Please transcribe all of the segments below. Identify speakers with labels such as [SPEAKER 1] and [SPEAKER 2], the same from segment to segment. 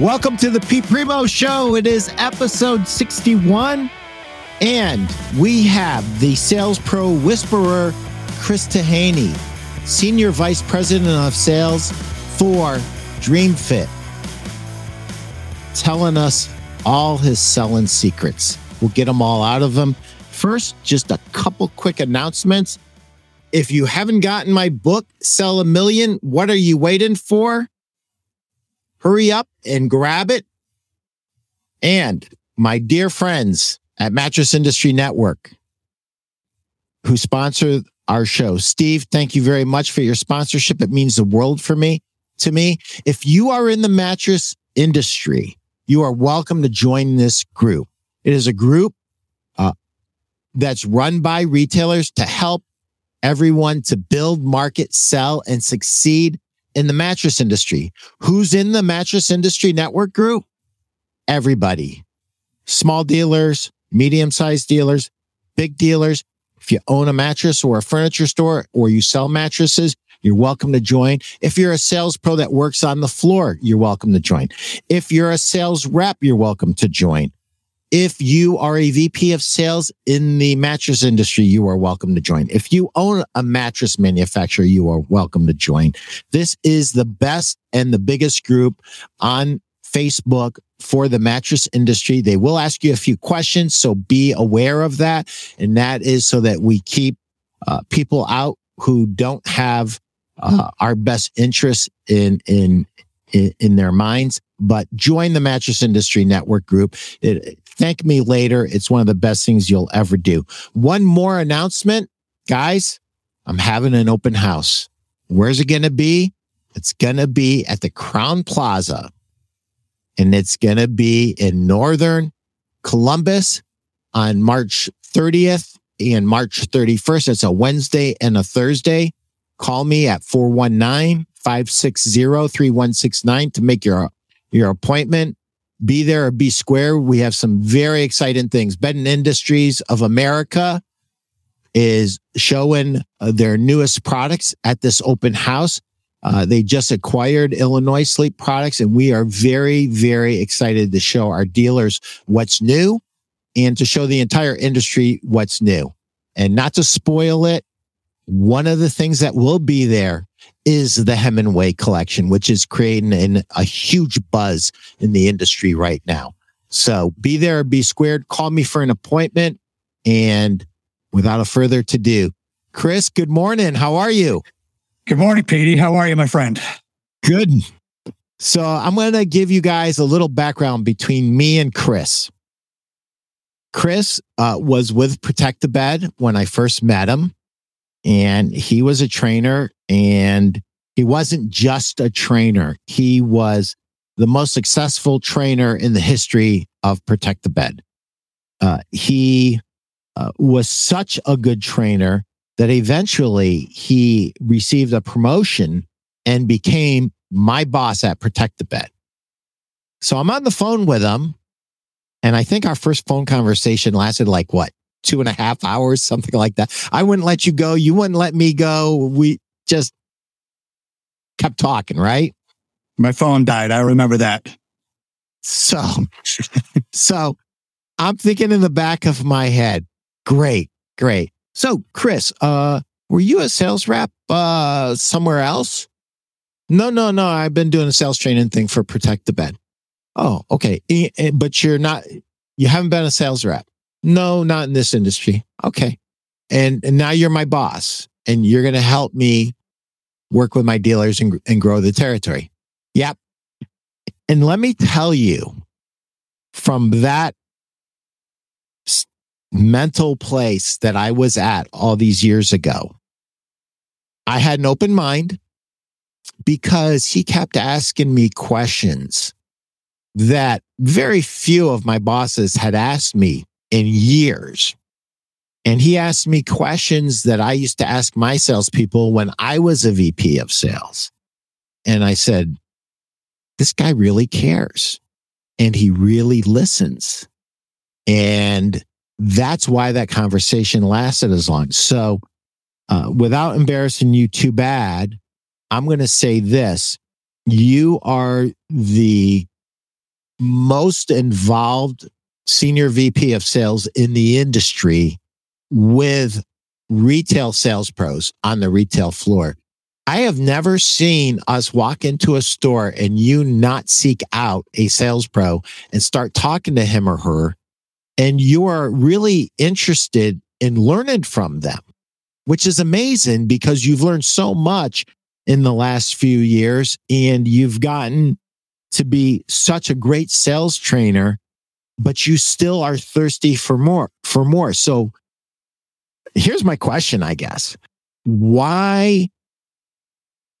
[SPEAKER 1] Welcome to the Pete Primeau Show. It is episode 61, and we have the Sales Pro Whisperer, Chris Taheny, Senior Vice President of Sales for DreamFit, telling us all his selling secrets. We'll get them all out of him. First, just a couple quick announcements. If you haven't gotten my book, Sell a Million, what are you waiting for? Hurry up and grab it. And my dear friends at Mattress Industry Network who sponsor our show. Steve, thank you very much for your sponsorship. It means the world for me. To me, if you are in the mattress industry, you are welcome to join this group. It is a group uh, that's run by retailers to help everyone to build, market, sell, and succeed in the mattress industry. Who's in the mattress industry network group? Everybody. Small dealers, medium sized dealers, big dealers. If you own a mattress or a furniture store or you sell mattresses, you're welcome to join. If you're a sales pro that works on the floor, you're welcome to join. If you're a sales rep, you're welcome to join. If you are a VP of sales in the mattress industry, you are welcome to join. If you own a mattress manufacturer, you are welcome to join. This is the best and the biggest group on Facebook for the mattress industry. They will ask you a few questions, so be aware of that. And that is so that we keep uh, people out who don't have uh, our best interests in in in, their minds. But join the mattress industry network group. It, Thank me later. It's one of the best things you'll ever do. One more announcement, guys. I'm having an open house. Where's it going to be? It's going to be at the Crowne Plaza and it's going to be in Northern Columbus on March 30th and March 31st. It's a Wednesday and a Thursday. Call me at 419 560 3169 to make your, your appointment be there or be square. We have some very exciting things. Bedding Industries of America is showing uh, their newest products at this open house. Uh, they just acquired Illinois Sleep Products, and we are very, very excited to show our dealers what's new and to show the entire industry what's new. And not to spoil it, one of the things that will be there is the Hemingway collection, which is creating an, a huge buzz in the industry right now. So be there, be squared. Call me for an appointment. And without a further to do, Chris, good morning. How are you?
[SPEAKER 2] Good morning, Petey. How are you, my friend?
[SPEAKER 1] Good. So I'm going to give you guys a little background between me and Chris. Chris uh, was with Protect the Bed when I first met him and he was a trainer and he wasn't just a trainer. He was the most successful trainer in the history of Protect the Bed. Uh, he uh, was such a good trainer that eventually he received a promotion and became my boss at Protect the Bed. So I'm on the phone with him. And I think our first phone conversation lasted like what, two and a half hours, something like that. I wouldn't let you go. You wouldn't let me go. We just kept talking, right?
[SPEAKER 2] My phone died. I remember that.
[SPEAKER 1] So, so I'm thinking in the back of my head, great, great. So, Chris, uh, were you a sales rep uh, somewhere else? No, no, no. I've been doing a sales training thing for Protect the Bed. Oh, okay. But you're not, you haven't been a sales rep. No, not in this industry. Okay. And, and now you're my boss and you're going to help me work with my dealers and, and grow the territory. Yep. And let me tell you from that mental place that I was at all these years ago, I had an open mind because he kept asking me questions that very few of my bosses had asked me in years. And he asked me questions that I used to ask my salespeople when I was a VP of sales. And I said, this guy really cares and he really listens. And that's why that conversation lasted as long. So, uh, without embarrassing you too bad, I'm going to say this. You are the most involved senior VP of sales in the industry with retail sales pros on the retail floor. I have never seen us walk into a store and you not seek out a sales pro and start talking to him or her. And you are really interested in learning from them, which is amazing because you've learned so much in the last few years and you've gotten to be such a great sales trainer, but you still are thirsty for more, for more. So here's my question, I guess. Why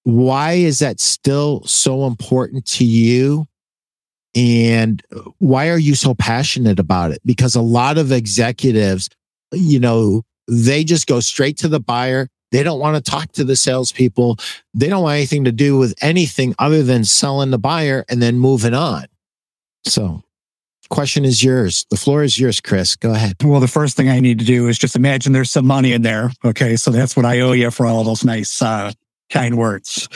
[SPEAKER 1] why is that still so important to you? And why are you so passionate about it? Because a lot of executives, you know, they just go straight to the buyer. They don't want to talk to the salespeople. They don't want anything to do with anything other than selling the buyer and then moving on. So, question is yours. The floor is yours, Chris. Go ahead.
[SPEAKER 2] Well, the first thing I need to do is just imagine there's some money in there. Okay. So that's what I owe you for all those nice uh, kind words.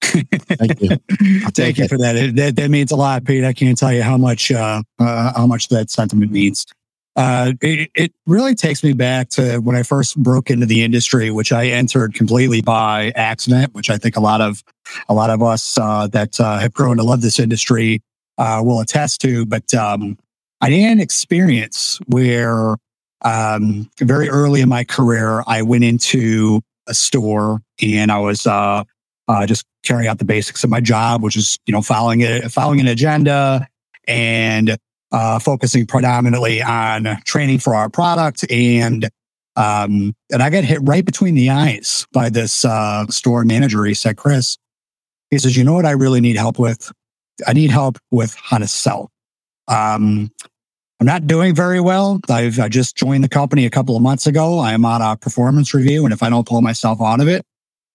[SPEAKER 1] Thank you.
[SPEAKER 2] Thank you for that. That. That means a lot, Pete. I can't tell you how much uh, uh, how much that sentiment means. Uh, it, it really takes me back to when I first broke into the industry, which I entered completely by accident. Which I think a lot of a lot of us uh, that uh, have grown to love this industry uh, will attest to. But um, I had an experience where um, very early in my career, I went into a store and I was uh, uh, just carrying out the basics of my job, which is you know following it, following an agenda and uh, focusing predominantly on training for our product. And um, and I got hit right between the eyes by this uh, store manager. He said, "Chris," he says, "You know what I really need help with? I need help with how to sell." Um, I'm not doing very well. I've I just joined the company a couple of months ago. I am on a performance review, and if I don't pull myself out of it,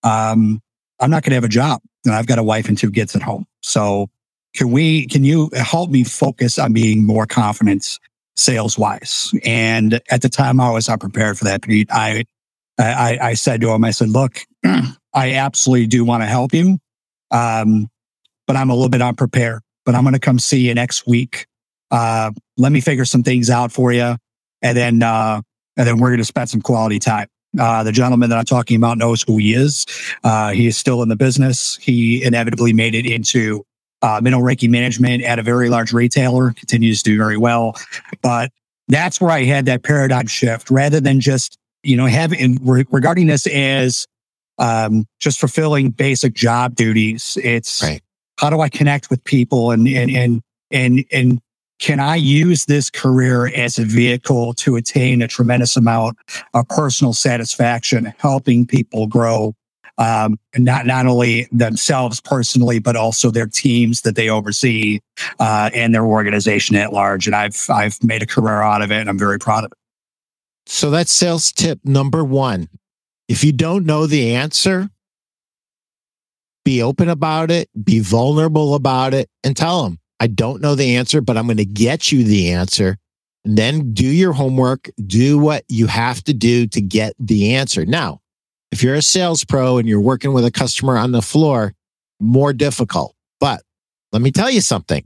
[SPEAKER 2] um, I'm not going to have a job. And I've got a wife and two kids at home. So can we? Can you help me focus on being more confident sales wise? And at the time, I was not prepared for that, Pete. I I, I said to him, I said, look, I absolutely do want to help you, um, but I'm a little bit unprepared. But I'm going to come see you next week uh, let me figure some things out for you. And then, uh, and then we're going to spend some quality time. Uh, the gentleman that I'm talking about knows who he is. Uh, he is still in the business. He inevitably made it into uh, middle ranking management at a very large retailer, continues to do very well. But that's where I had that paradigm shift rather than just, you know, having regarding this as um, just fulfilling basic job duties. It's right. How do I connect with people and, and, and, and, and can I use this career as a vehicle to attain a tremendous amount of personal satisfaction, helping people grow, um, not not only themselves personally, but also their teams that they oversee uh, and their organization at large. And I've I've made a career out of it, and I'm very proud of it.
[SPEAKER 1] So that's sales tip number one. If you don't know the answer, be open about it, be vulnerable about it, and tell them I don't know the answer, but I'm going to get you the answer. And then do your homework, do what you have to do to get the answer. Now, if you're a sales pro and you're working with a customer on the floor, more difficult. But let me tell you something.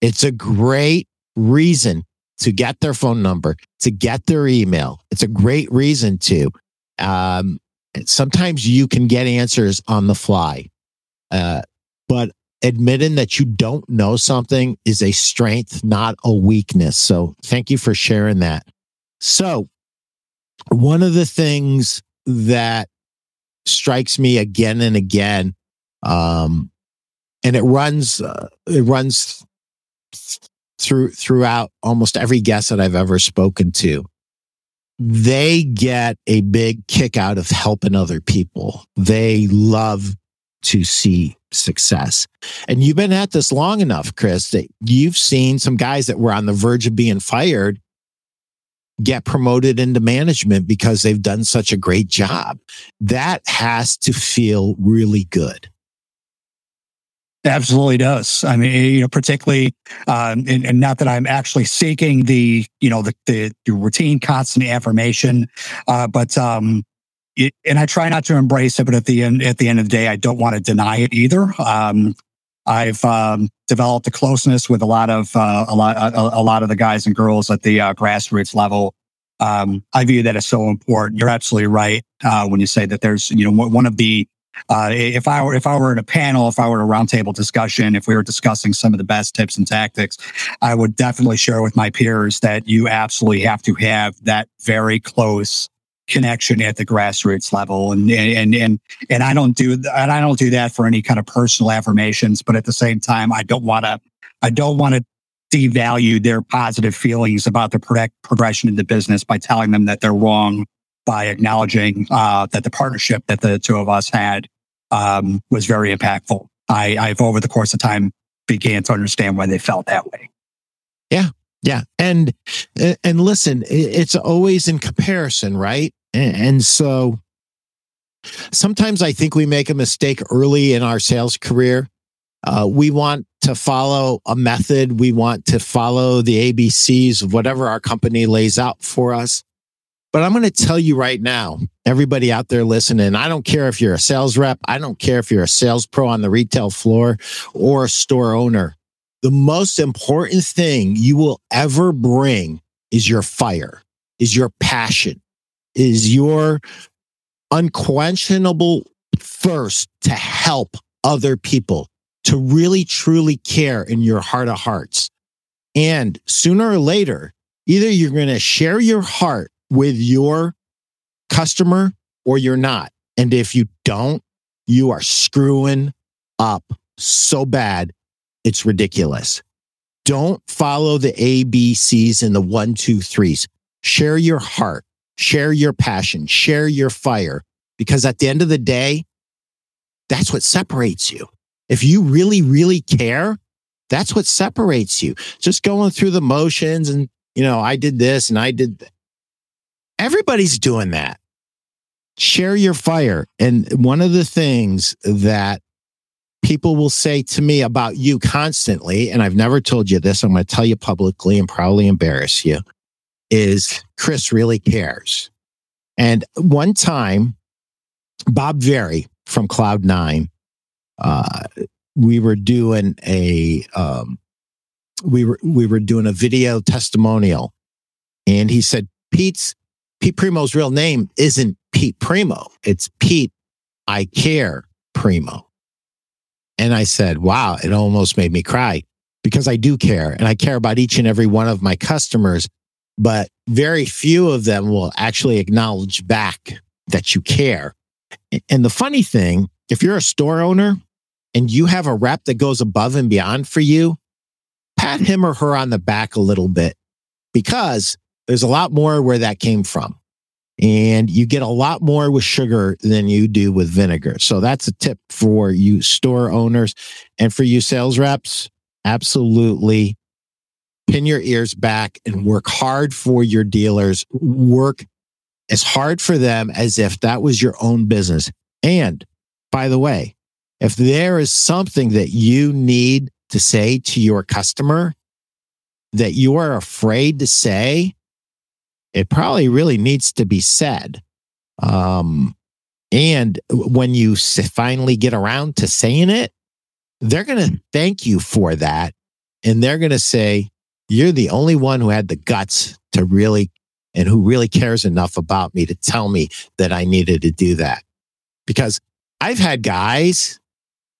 [SPEAKER 1] It's a great reason to get their phone number, to get their email. It's a great reason to. Um, sometimes you can get answers on the fly. Uh, but admitting that you don't know something is a strength, not a weakness. So thank you for sharing that. So, one of the things that strikes me again and again, um, and it runs, uh, it runs through throughout almost every guest that I've ever spoken to. They get a big kick out of helping other people. They love to see success. And you've been at this long enough, Chris, that you've seen some guys that were on the verge of being fired get promoted into management because they've done such a great job. That has to feel really good.
[SPEAKER 2] Absolutely does. I mean, you know, particularly, um, and, and, not that I'm actually seeking the, you know, the, the, the routine, constant affirmation, uh, but um, it, and I try not to embrace it, but at the end, at the end of the day, I don't want to deny it either. Um, I've um, developed a closeness with a lot of uh, a lot a, a, lot of the guys and girls at the uh, grassroots level. Um, I view that as so important. You're absolutely right uh, when you say that there's you know one of the uh, if I were if I were in a panel, if I were in a roundtable discussion, if we were discussing some of the best tips and tactics, I would definitely share with my peers that you absolutely have to have that very close connection at the grassroots level. And and and and I don't do and I don't do that for any kind of personal affirmations but at the same time I don't want to I don't want to devalue their positive feelings about the product progression in the business by telling them that they're wrong by acknowledging uh, that the partnership that the two of us had um, was very impactful. I, I've over the course of time began to understand why they felt that way.
[SPEAKER 1] Yeah, yeah, and and listen, it's always in comparison, right? And so sometimes I think we make a mistake early in our sales career. Uh, we want to follow a method. We want to follow the ABCs of whatever our company lays out for us. But I'm going to tell you right now, everybody out there listening, I don't care if you're a sales rep. I don't care if you're a sales pro on the retail floor or a store owner. The most important thing you will ever bring is your fire, is your passion, is your unquestionable thirst to help other people, to really truly care in your heart of hearts. And sooner or later, either you're going to share your heart with your customer or you're not. And if you don't, you are screwing up so bad, it's ridiculous. Don't follow the ABCs and the one, two, threes. Share your heart share your passion, share your fire, because at the end of the day, that's what separates you. If you really, really care, that's what separates you. Just going through the motions and, you know, I did this and I did. Everybody's doing that. Share your fire. And one of the things that people will say to me about you constantly, and I've never told you this, I'm going to tell you publicly and probably embarrass you, is Chris really cares. And one time, Bob Very from Cloud Nine, uh, we were doing a um, we were we were doing a video testimonial, and he said Pete's Pete Primeau's real name isn't Pete Primeau. it's Pete I Care Primeau. And I said, "Wow!" It almost made me cry because I do care, and I care about each and every one of my customers but very few of them will actually acknowledge back that you care. And the funny thing, if you're a store owner and you have a rep that goes above and beyond for you, pat him or her on the back a little bit because there's a lot more where that came from. And you get a lot more with sugar than you do with vinegar. So that's a tip for you store owners and for you sales reps. Absolutely pin your ears back and work hard for your dealers. Work as hard for them as if that was your own business. And by the way, if there is something that you need to say to your customer that you are afraid to say, it probably really needs to be said. Um, and when you finally get around to saying it, they're going to thank you for that. And they're going to say, you're the only one who had the guts to really and who really cares enough about me to tell me that I needed to do that. Because I've had guys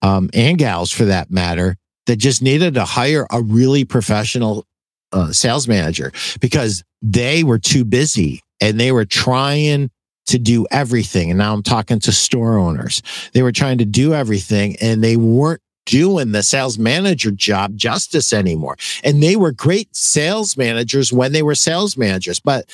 [SPEAKER 1] um, and gals for that matter that just needed to hire a really professional uh, sales manager because they were too busy and they were trying to do everything. And now I'm talking to store owners. They were trying to do everything and they weren't doing the sales manager job justice anymore. And they were great sales managers when they were sales managers, but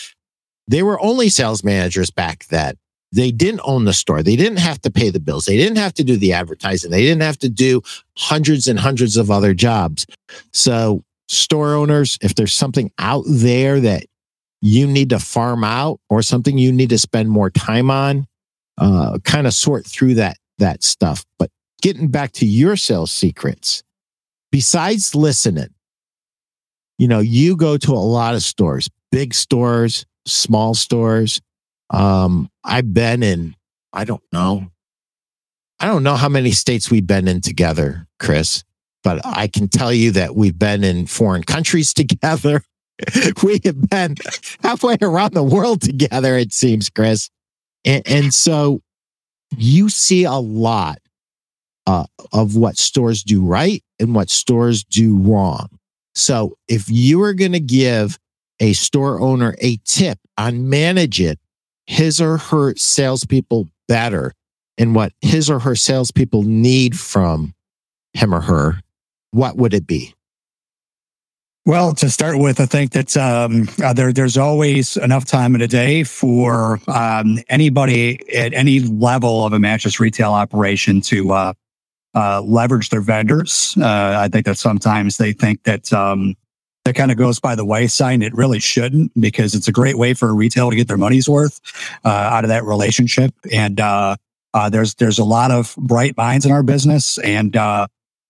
[SPEAKER 1] they were only sales managers back then. They didn't own the store. They didn't have to pay the bills. They didn't have to do the advertising. They didn't have to do hundreds and hundreds of other jobs. So, store owners, if there's something out there that you need to farm out or something you need to spend more time on, uh, kind of sort through that that stuff. But getting back to your sales secrets, besides listening, you know, you go to a lot of stores, big stores, small stores. Um, I've been in, I don't know. I don't know how many states we've been in together, Chris. but I can tell you that we've been in foreign countries together. we have been halfway around the world together, it seems, Chris. And, and so you see a lot uh, of what stores do right and what stores do wrong. So if you are going to give a store owner a tip on manage it, his or her salespeople better and what his or her salespeople need from him or her, what would it be?
[SPEAKER 2] Well, to start with, I think that um, uh, there, there's always enough time in a day for um, anybody at any level of a mattress retail operation to uh, uh, leverage their vendors. Uh, I think that sometimes they think that um, that kind of goes by the wayside, it really shouldn't because it's a great way for a retailer to get their money's worth uh, out of that relationship. And uh, there's there's a lot of bright minds in our business, and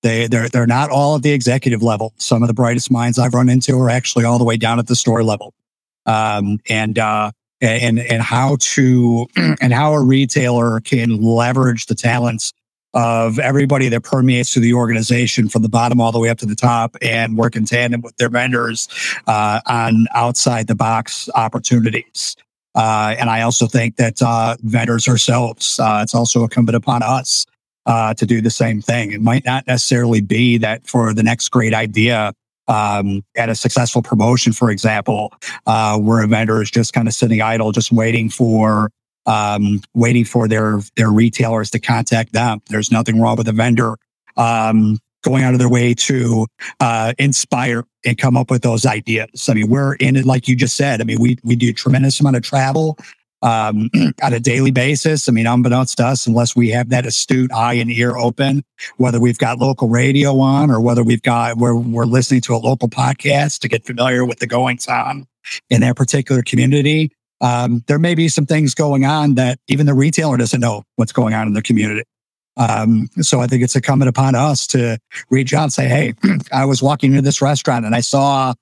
[SPEAKER 2] they they're they're not all at the executive level. Some of the brightest minds I've run into are actually all the way down at the store level. Um, and uh, and and how to and how a retailer can leverage the talents of everybody that permeates through the organization from the bottom all the way up to the top and work in tandem with their vendors uh, on outside the box opportunities. Uh, and I also think that uh, vendors ourselves, uh, it's also incumbent upon us uh, to do the same thing. It might not necessarily be that for the next great idea um, at a successful promotion, for example, uh, where a vendor is just kind of sitting idle, just waiting for um, waiting for their their retailers to contact them. There's nothing wrong with a vendor um, going out of their way to uh, inspire and come up with those ideas. I mean, we're in it, like you just said. I mean, we we do a tremendous amount of travel um, on a daily basis. I mean, unbeknownst to us, unless we have that astute eye and ear open, whether we've got local radio on or whether we've got we're we're listening to a local podcast to get familiar with the goings on in that particular community. Um, there may be some things going on that even the retailer doesn't know what's going on in the community. Um, so I think it's incumbent upon us to reach out and say, Hey, I was walking into this restaurant and I saw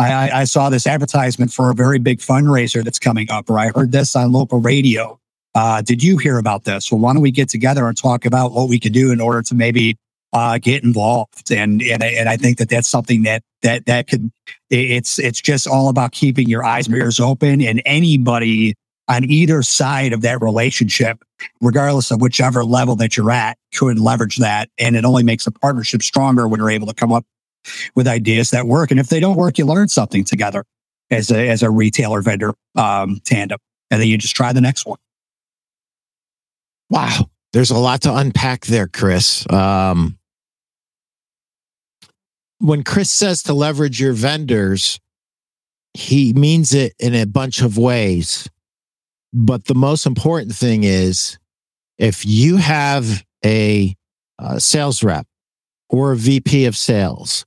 [SPEAKER 2] I, I, saw this advertisement for a very big fundraiser that's coming up, or I heard this on local radio. Uh, did you hear about this? Well, why don't we get together and talk about what we could do in order to maybe uh, get involved? And and and I think that that's something that that that could. It's it's just all about keeping your eyes and ears open, and anybody on either side of that relationship, regardless of whichever level that you're at, could leverage that, and it only makes a partnership stronger when you're able to come up with ideas that work. And if they don't work, you learn something together as a, as a retailer vendor um, tandem. And then you just try the next one.
[SPEAKER 1] Wow. There's a lot to unpack there, Chris. Um, when Chris says to leverage your vendors, he means it in a bunch of ways. But the most important thing is if you have a, a sales rep or a VP of sales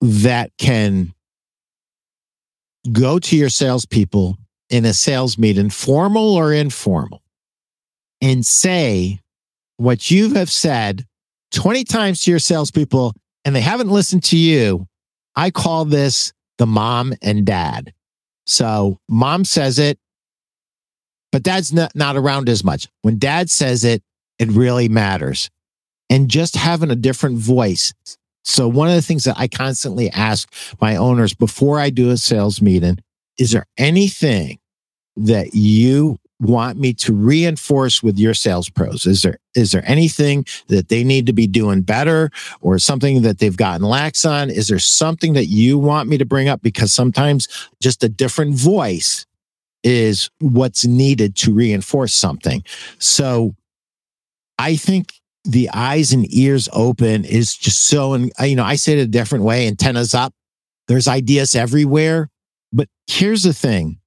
[SPEAKER 1] that can go to your salespeople in a sales meeting, formal or informal, and say what you have said 20 times to your salespeople and they haven't listened to you. I call this the mom and dad. So mom says it, but dad's not, not around as much. When dad says it, it really matters. And just having a different voice so one of the things that I constantly ask my owners before I do a sales meeting, is there anything that you want me to reinforce with your sales pros? Is there is there anything that they need to be doing better or something that they've gotten lax on? Is there something that you want me to bring up? Because sometimes just a different voice is what's needed to reinforce something. So I think the eyes and ears open is just so, and uh, you know, I say it a different way, antennas up. There's ideas everywhere. But here's the thing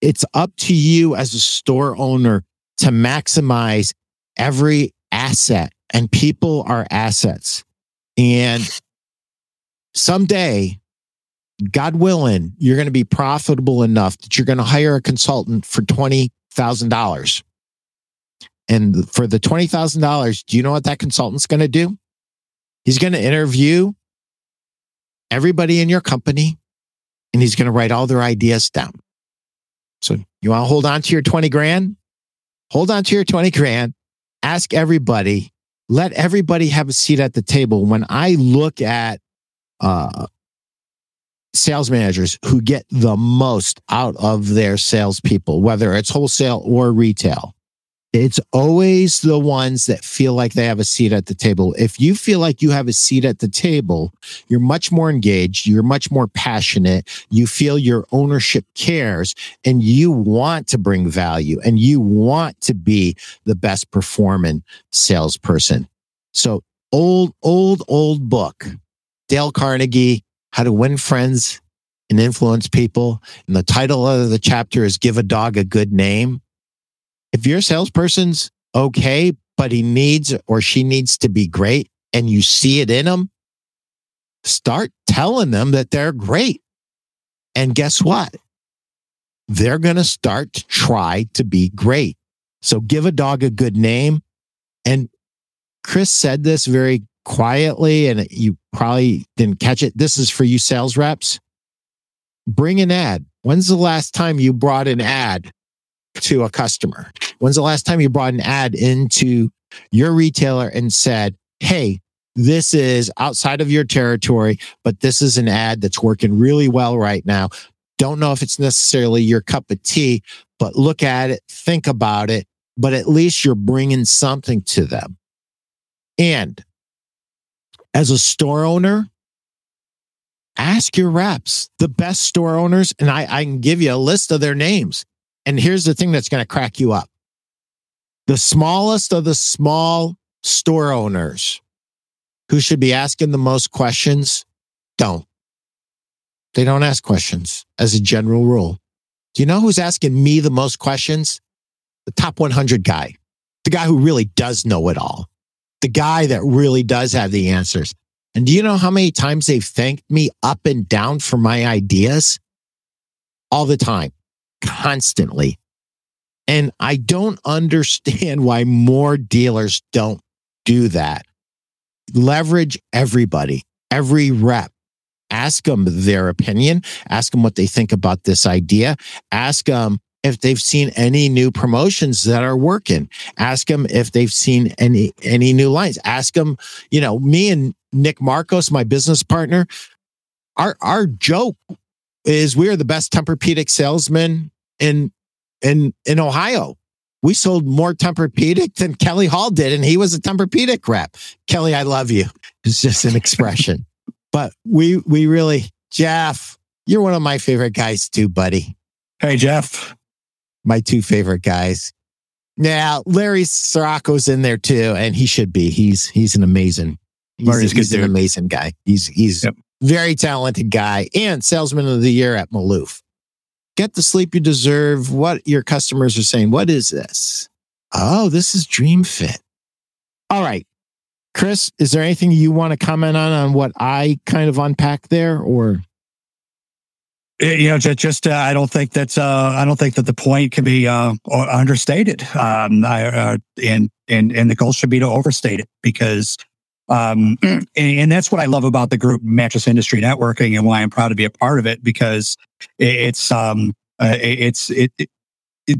[SPEAKER 1] it's up to you as a store owner to maximize every asset, and people are assets. And someday, God willing, you're going to be profitable enough that you're going to hire a consultant for $20,000 and for the $20,000, do you know what that consultant's going to do? He's going to interview everybody in your company and he's going to write all their ideas down. So you want to hold on to your 20 grand? Hold on to your 20 grand. Ask everybody let everybody have a seat at the table. When I look at uh, sales managers who get the most out of their salespeople, whether it's wholesale or retail, it's always the ones that feel like they have a seat at the table. If you feel like you have a seat at the table, you're much more engaged, you're much more passionate, you feel your ownership cares, and you want to bring value and you want to be the best performing salesperson. So, old, old, old book, Dale Carnegie, How to Win Friends and Influence People. And the title of the chapter is Give a Dog a Good Name if your salesperson's okay, but he needs or she needs to be great and you see it in them, start telling them that they're great. And guess what? They're going to start to try to be great. So give a dog a good name. And Chris said this very quietly, and you probably didn't catch it. This is for you sales reps. Bring an ad. When's the last time you brought an ad to a customer? When's the last time you brought an ad into your retailer and said, Hey, this is outside of your territory, but this is an ad that's working really well right now. Don't know if it's necessarily your cup of tea, but look at it, think about it, but at least you're bringing something to them. And as a store owner, ask your reps, the best store owners, and I, I can give you a list of their names. And here's the thing that's going to crack you up the smallest of the small store owners who should be asking the most questions don't. They don't ask questions as a general rule. Do you know who's asking me the most questions? The top 100 guy, the guy who really does know it all, the guy that really does have the answers. And do you know how many times they've thanked me up and down for my ideas? All the time, constantly. And I don't understand why more dealers don't do that. Leverage everybody, every rep. Ask them their opinion. Ask them what they think about this idea. Ask them if they've seen any new promotions that are working. Ask them if they've seen any any new lines. Ask them, you know, me and Nick Marcos, my business partner, our our joke is we are the best Tempur-Pedic salesmen in in in Ohio. We sold more Tempur-Pedic than Kelly Hall did, and he was a Tempur-Pedic rep. Kelly, I love you. It's just an expression, but we we really, Jeff, you're one of my favorite guys too, buddy.
[SPEAKER 2] Hey, Jeff,
[SPEAKER 1] my two favorite guys. Now, Larry Sirocco's in there too, and he should be. He's he's an amazing. He's,
[SPEAKER 2] Larry's
[SPEAKER 1] he's an amazing guy. He's he's
[SPEAKER 2] Yep.
[SPEAKER 1] very talented guy and salesman of the year at Malouf. Get the sleep you deserve. What your customers are saying. What is this? Oh, this is DreamFit. All right. Chris, is there anything you want to comment on on what I kind of unpacked there or
[SPEAKER 2] you know, just, just uh, I don't think that's uh, I don't think that the point can be uh, understated. Um, I, uh, and and and the goal should be to overstate it because, um, and, and that's what I love about the group Mattress Industry Networking and why I'm proud to be a part of it because it's um uh, it's it, it it,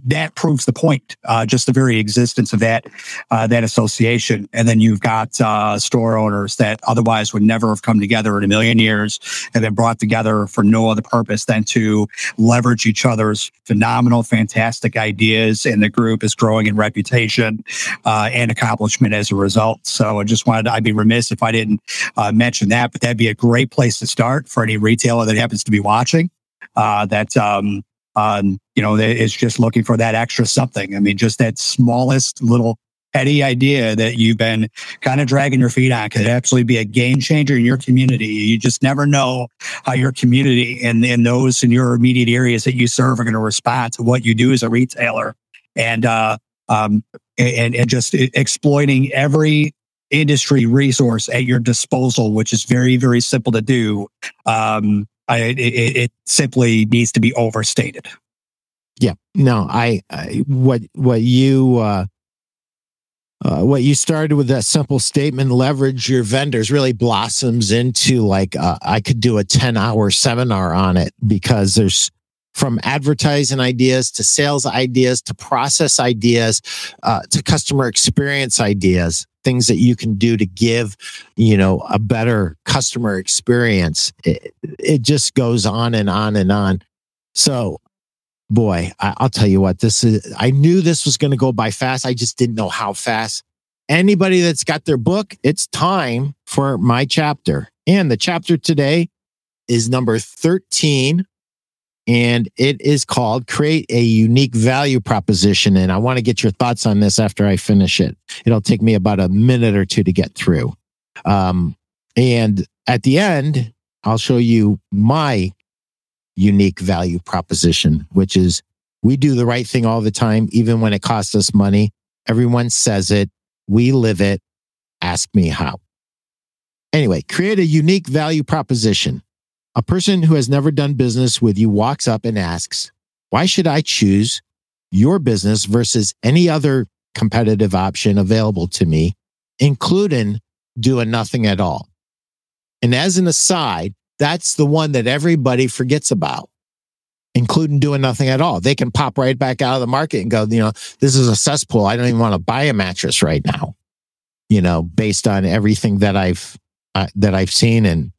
[SPEAKER 2] that proves the point. Uh, just the very existence of that uh, that association, and then you've got uh, store owners that otherwise would never have come together in a million years, and been brought together for no other purpose than to leverage each other's phenomenal, fantastic ideas. And the group is growing in reputation uh, and accomplishment as a result. So I just wanted I'd be remiss if I didn't uh, mention that, but that'd be a great place to start for any retailer that happens to be watching. Uh, that um, um, you know, it's just looking for that extra something. I mean, just that smallest little petty idea that you've been kind of dragging your feet on could absolutely be a game changer in your community. You just never know how your community and, and those in your immediate areas that you serve are going to respond to what you do as a retailer. And, uh, um, and, and just exploiting every industry resource at your disposal, which is very, very simple to do. Um, I, it, it simply needs to be overstated.
[SPEAKER 1] Yeah, no, I, I what what you uh, uh, what you started with that simple statement, leverage your vendors, really blossoms into like uh, I could do a ten hour seminar on it because there's from advertising ideas to sales ideas to process ideas uh, to customer experience ideas. Things that you can do to give, you know, a better customer experience. It, it just goes on and on and on. So, boy, I, will tell you what, this is, I knew this was going to go by fast. I just didn't know how fast. Anybody that's got their book, it's time for my chapter. And the chapter today is number 13 and it is called Create a Unique Value Proposition. And I want to get your thoughts on this after I finish it. It'll take me about a minute or two to get through. Um, and at the end, I'll show you my unique value proposition, which is we do the right thing all the time, even when it costs us money. Everyone says it. We live it. Ask me how. Anyway, create a unique value proposition. A person who has never done business with you walks up and asks, Why should I choose your business versus any other competitive option available to me, including doing nothing at all? And as an aside, that's the one that everybody forgets about, including doing nothing at all. They can pop right back out of the market and go, you know, this is a cesspool. I don't even want to buy a mattress right now, you know, based on everything that I've, uh, that I've seen and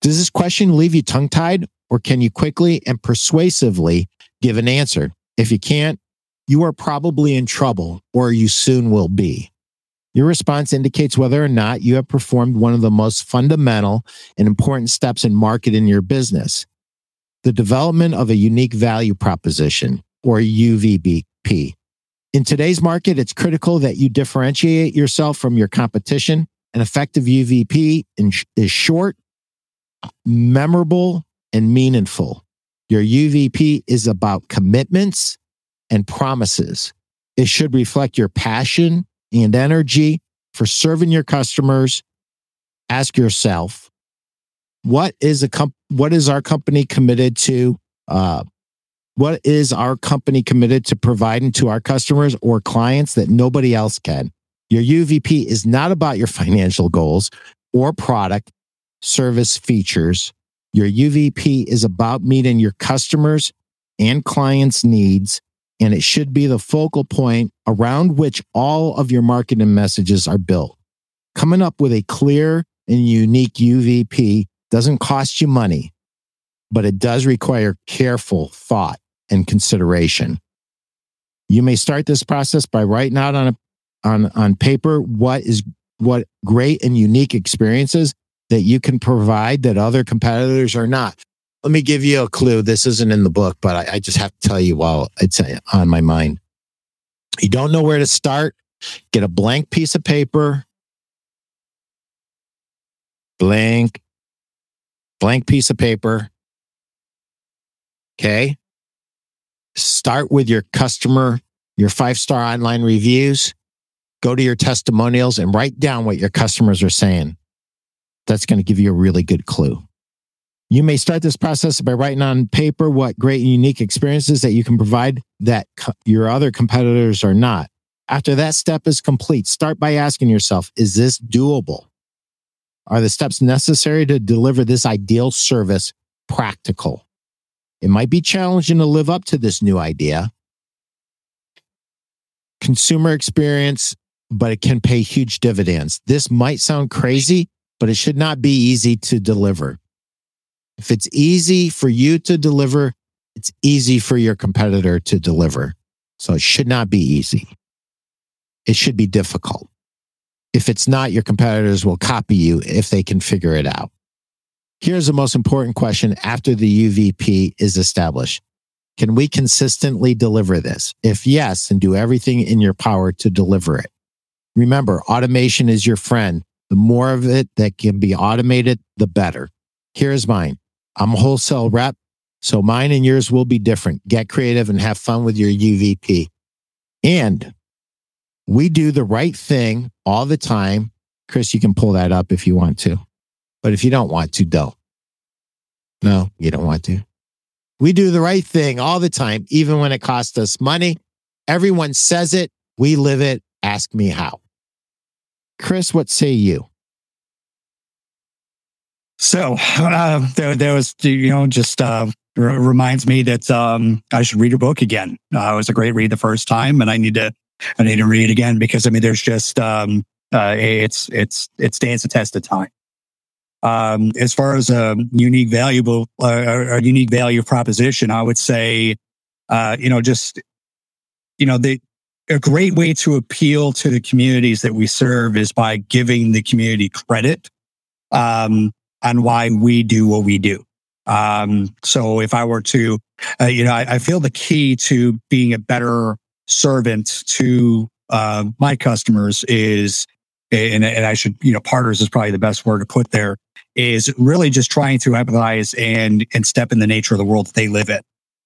[SPEAKER 1] does this question leave you tongue tied, or can you quickly and persuasively give an answer? If you can't, you are probably in trouble, or you soon will be. Your response indicates whether or not you have performed one of the most fundamental and important steps in marketing your business the development of a unique value proposition, or UVP. In today's market, it's critical that you differentiate yourself from your competition. An effective UVP is short, memorable and meaningful. Your UVP is about commitments and promises. It should reflect your passion and energy for serving your customers. Ask yourself, what is a comp- what is our company committed to? Uh, what is our company committed to providing to our customers or clients that nobody else can? Your UVP is not about your financial goals or product service features. Your UVP is about meeting your customers and clients' needs, and it should be the focal point around which all of your marketing messages are built. Coming up with a clear and unique UVP doesn't cost you money, but it does require careful thought and consideration. You may start this process by writing out on a, on on paper what is what great and unique experiences that you can provide that other competitors are not. Let me give you a clue. This isn't in the book, but I, I just have to tell you while it's on my mind. You don't know where to start? Get a blank piece of paper, blank, blank piece of paper. Okay. Start with your customer, your five star online reviews. Go to your testimonials and write down what your customers are saying that's going to give you a really good clue. You may start this process by writing on paper what great and unique experiences that you can provide that co- your other competitors are not. After that step is complete, start by asking yourself, is this doable? Are the steps necessary to deliver this ideal service practical? It might be challenging to live up to this new idea. Consumer experience, but it can pay huge dividends. This might sound crazy, but it should not be easy to deliver. If it's easy for you to deliver, it's easy for your competitor to deliver. So it should not be easy. It should be difficult. If it's not, your competitors will copy you if they can figure it out. Here's the most important question after the UVP is established. Can we consistently deliver this? If yes, and do everything in your power to deliver it. Remember, automation is your friend. The more of it that can be automated, the better. Here's mine. I'm a wholesale rep, so mine and yours will be different. Get creative and have fun with your UVP. And we do the right thing all the time. Chris, you can pull that up if you want to. But if you don't want to, don't. No, you don't want to. We do the right thing all the time, even when it costs us money. Everyone says it. We live it. Ask me how. Chris, what say you?
[SPEAKER 2] So uh, there, there was, you know, just uh, r- reminds me that um, I should read a book again. Uh, it was a great read the first time, and I need to, I need to read again because I mean, there's just um, Uh, it's it's it stands the test of time. Um, as far as a unique valuable uh, a unique value proposition, I would say, uh, you know, just you know, the a great way to appeal to the communities that we serve is by giving the community credit um, on why we do what we do. Um, so if I were to, uh, you know, I, I, feel the key to being a better servant to uh, my customers is, and, and I should, you know, partners is probably the best word to put there, is really just trying to empathize and and step in the nature of the world that they live in.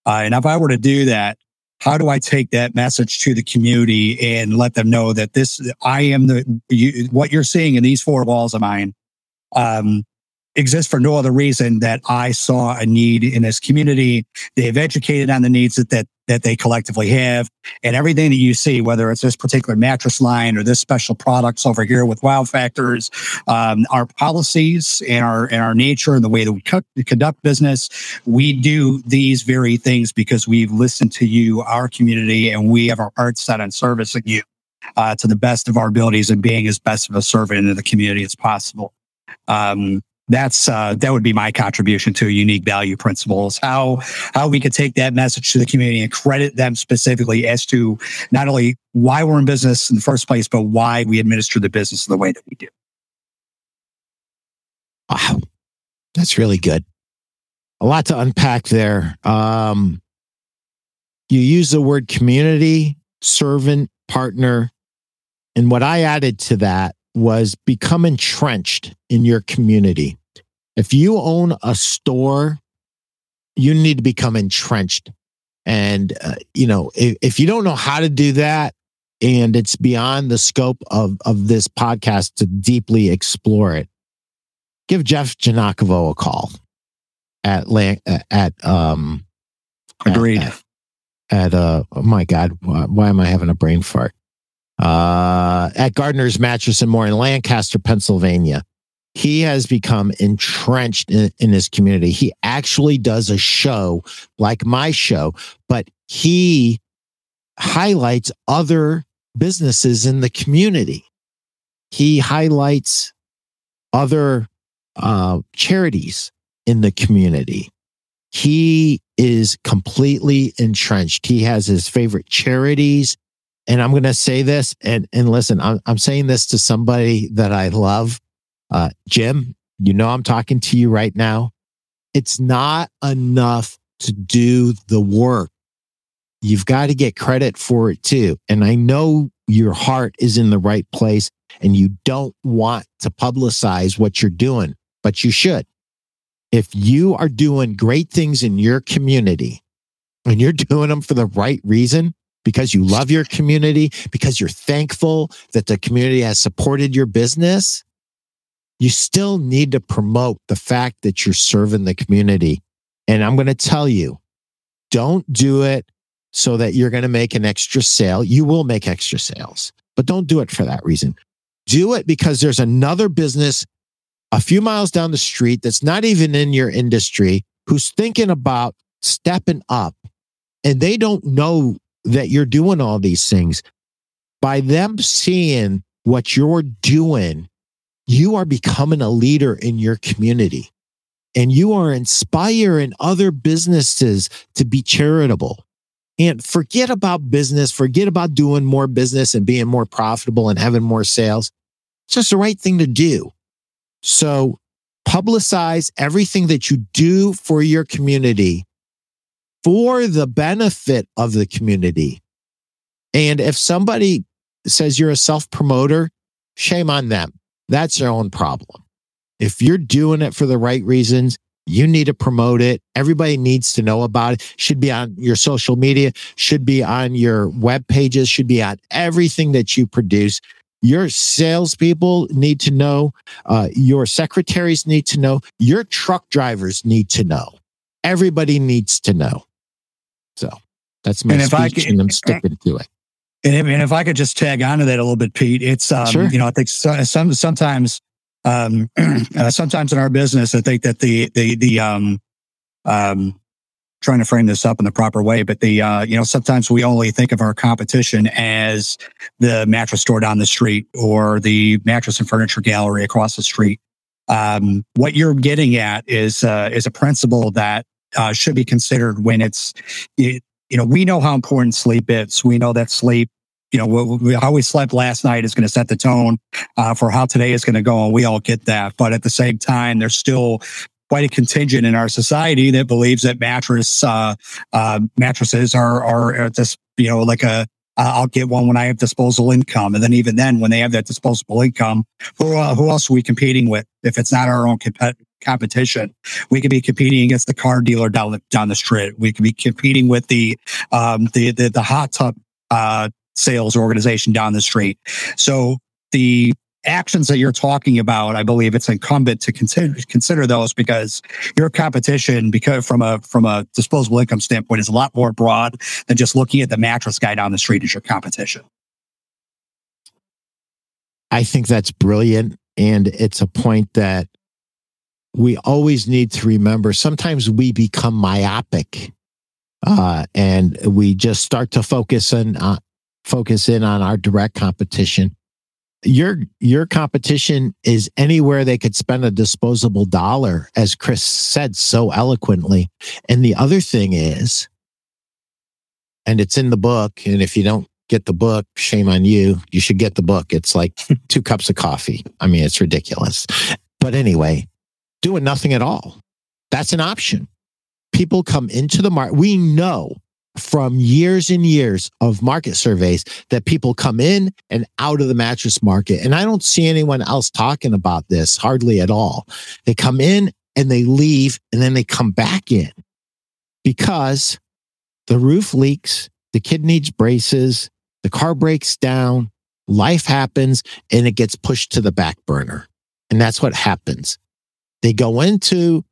[SPEAKER 2] Uh, and if I were to do that, how do I take that message to the community and let them know that this, I am the, you, what you're seeing in these four walls of mine, um, exists for no other reason that I saw a need in this community. They've educated on the needs that, that, that they collectively have and everything that you see, whether it's this particular mattress line or this special products over here with wow factors, um, our policies and our, and our nature and the way that we conduct business. We do these very things because we've listened to you, our community, and we have our hearts set on servicing you. Uh, to the best of our abilities and being as best of a servant in the community as possible. Um, that's uh, that would be my contribution to a unique value principles. How how we could take that message to the community and credit them specifically as to not only why we're in business in the first place, but why we administer the business in the way that we do.
[SPEAKER 1] Wow, that's really good. A lot to unpack there. Um, you use the word community, servant, partner, and what I added to that was become entrenched in your community. If you own a store, you need to become entrenched. And, uh, you know, if, if you don't know how to do that, and it's beyond the scope of, of this podcast to deeply explore it, give Jeff Janakovo a call at, at, um,
[SPEAKER 2] agreed.
[SPEAKER 1] At, at, uh, oh my God, why, why am I having a brain fart? Uh, at Gardner's Mattress and More in Lancaster, Pennsylvania. He has become entrenched in, in his community. He actually does a show like my show, but he highlights other businesses in the community. He highlights other uh, charities in the community. He is completely entrenched. He has his favorite charities and I'm going to say this and, and listen, I'm, I'm saying this to somebody that I love. Uh, Jim, you know, I'm talking to you right now. It's not enough to do the work. You've got to get credit for it too. And I know your heart is in the right place and you don't want to publicize what you're doing, but you should. If you are doing great things in your community and you're doing them for the right reason, because you love your community, because you're thankful that the community has supported your business, you still need to promote the fact that you're serving the community. And I'm going to tell you, don't do it so that you're going to make an extra sale. You will make extra sales, but don't do it for that reason. Do it because there's another business a few miles down the street that's not even in your industry who's thinking about stepping up and they don't know that you're doing all these things. By them seeing what you're doing, you are becoming a leader in your community and you are inspiring other businesses to be charitable. And forget about business, forget about doing more business and being more profitable and having more sales. It's just the right thing to do. So publicize everything that you do for your community for the benefit of the community. And if somebody says you're a self promoter, shame on them. That's their own problem. If you're doing it for the right reasons, you need to promote it. Everybody needs to know about it. Should be on your social media, should be on your web pages, should be on everything that you produce. Your salespeople need to know. Uh, your secretaries need to know. Your truck drivers need to know. Everybody needs to know. So that's my and if I and I'm sticking to it.
[SPEAKER 2] And if, and if, I could just tag onto that a little bit, Pete, it's um, sure. you know I think some sometimes um, uh, sometimes in our business I think that the the the um, um, trying to frame this up in the proper way, but the, uh, you know, sometimes we only think of our competition as the mattress store down the street or the mattress and furniture gallery across the street. Um, what you're getting at is, uh, is a principle that, uh, should be considered when it's, it, you know, we know how important sleep is. We know that sleep you know, how we slept last night is going to set the tone uh, for how today is going to go. And we all get that. But at the same time, there's still quite a contingent in our society that believes that mattress uh, uh, mattresses are are just you know like a I'll get one when I have disposable income, and then even then, when they have that disposable income, who uh, who else are we competing with? If it's not our own comp- competition, we could be competing against the car dealer down the down the street. We could be competing with the um, the, the the hot tub uh, sales organization down the street. So the actions that you're talking about, I believe it's incumbent to consider consider those because your competition, because from a from a disposable income standpoint, is a lot more broad than just looking at the mattress guy down the street as your competition.
[SPEAKER 1] I think that's brilliant. And it's a point that we always need to remember. Sometimes we become myopic uh, and we just start to focus on uh, focus in on our direct competition. Your your competition is anywhere they could spend a disposable dollar as chris said so eloquently. And the other thing is and it's in the book and if you don't get the book shame on you you should get the book. It's like two cups of coffee. I mean it's ridiculous. But anyway doing nothing at all that's an option people come into the market we know from years and years of market surveys that people come in and out of the mattress market. And I don't see anyone else talking about this hardly at all. They come in and they leave and then they come back in because the roof leaks, the kid needs braces, the car breaks down, life happens, and it gets pushed to the back burner. And that's what happens. They go into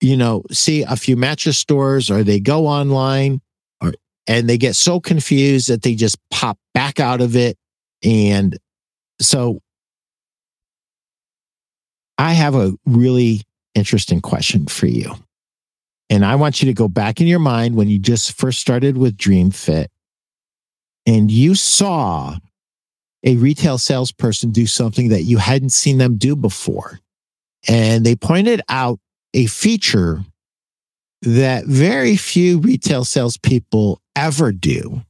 [SPEAKER 1] you know, see a few mattress stores or they go online or, and they get so confused that they just pop back out of it. And so I have a really interesting question for you. And I want you to go back in your mind when you just first started with DreamFit and you saw a retail salesperson do something that you hadn't seen them do before. And they pointed out a feature that very few retail salespeople ever do.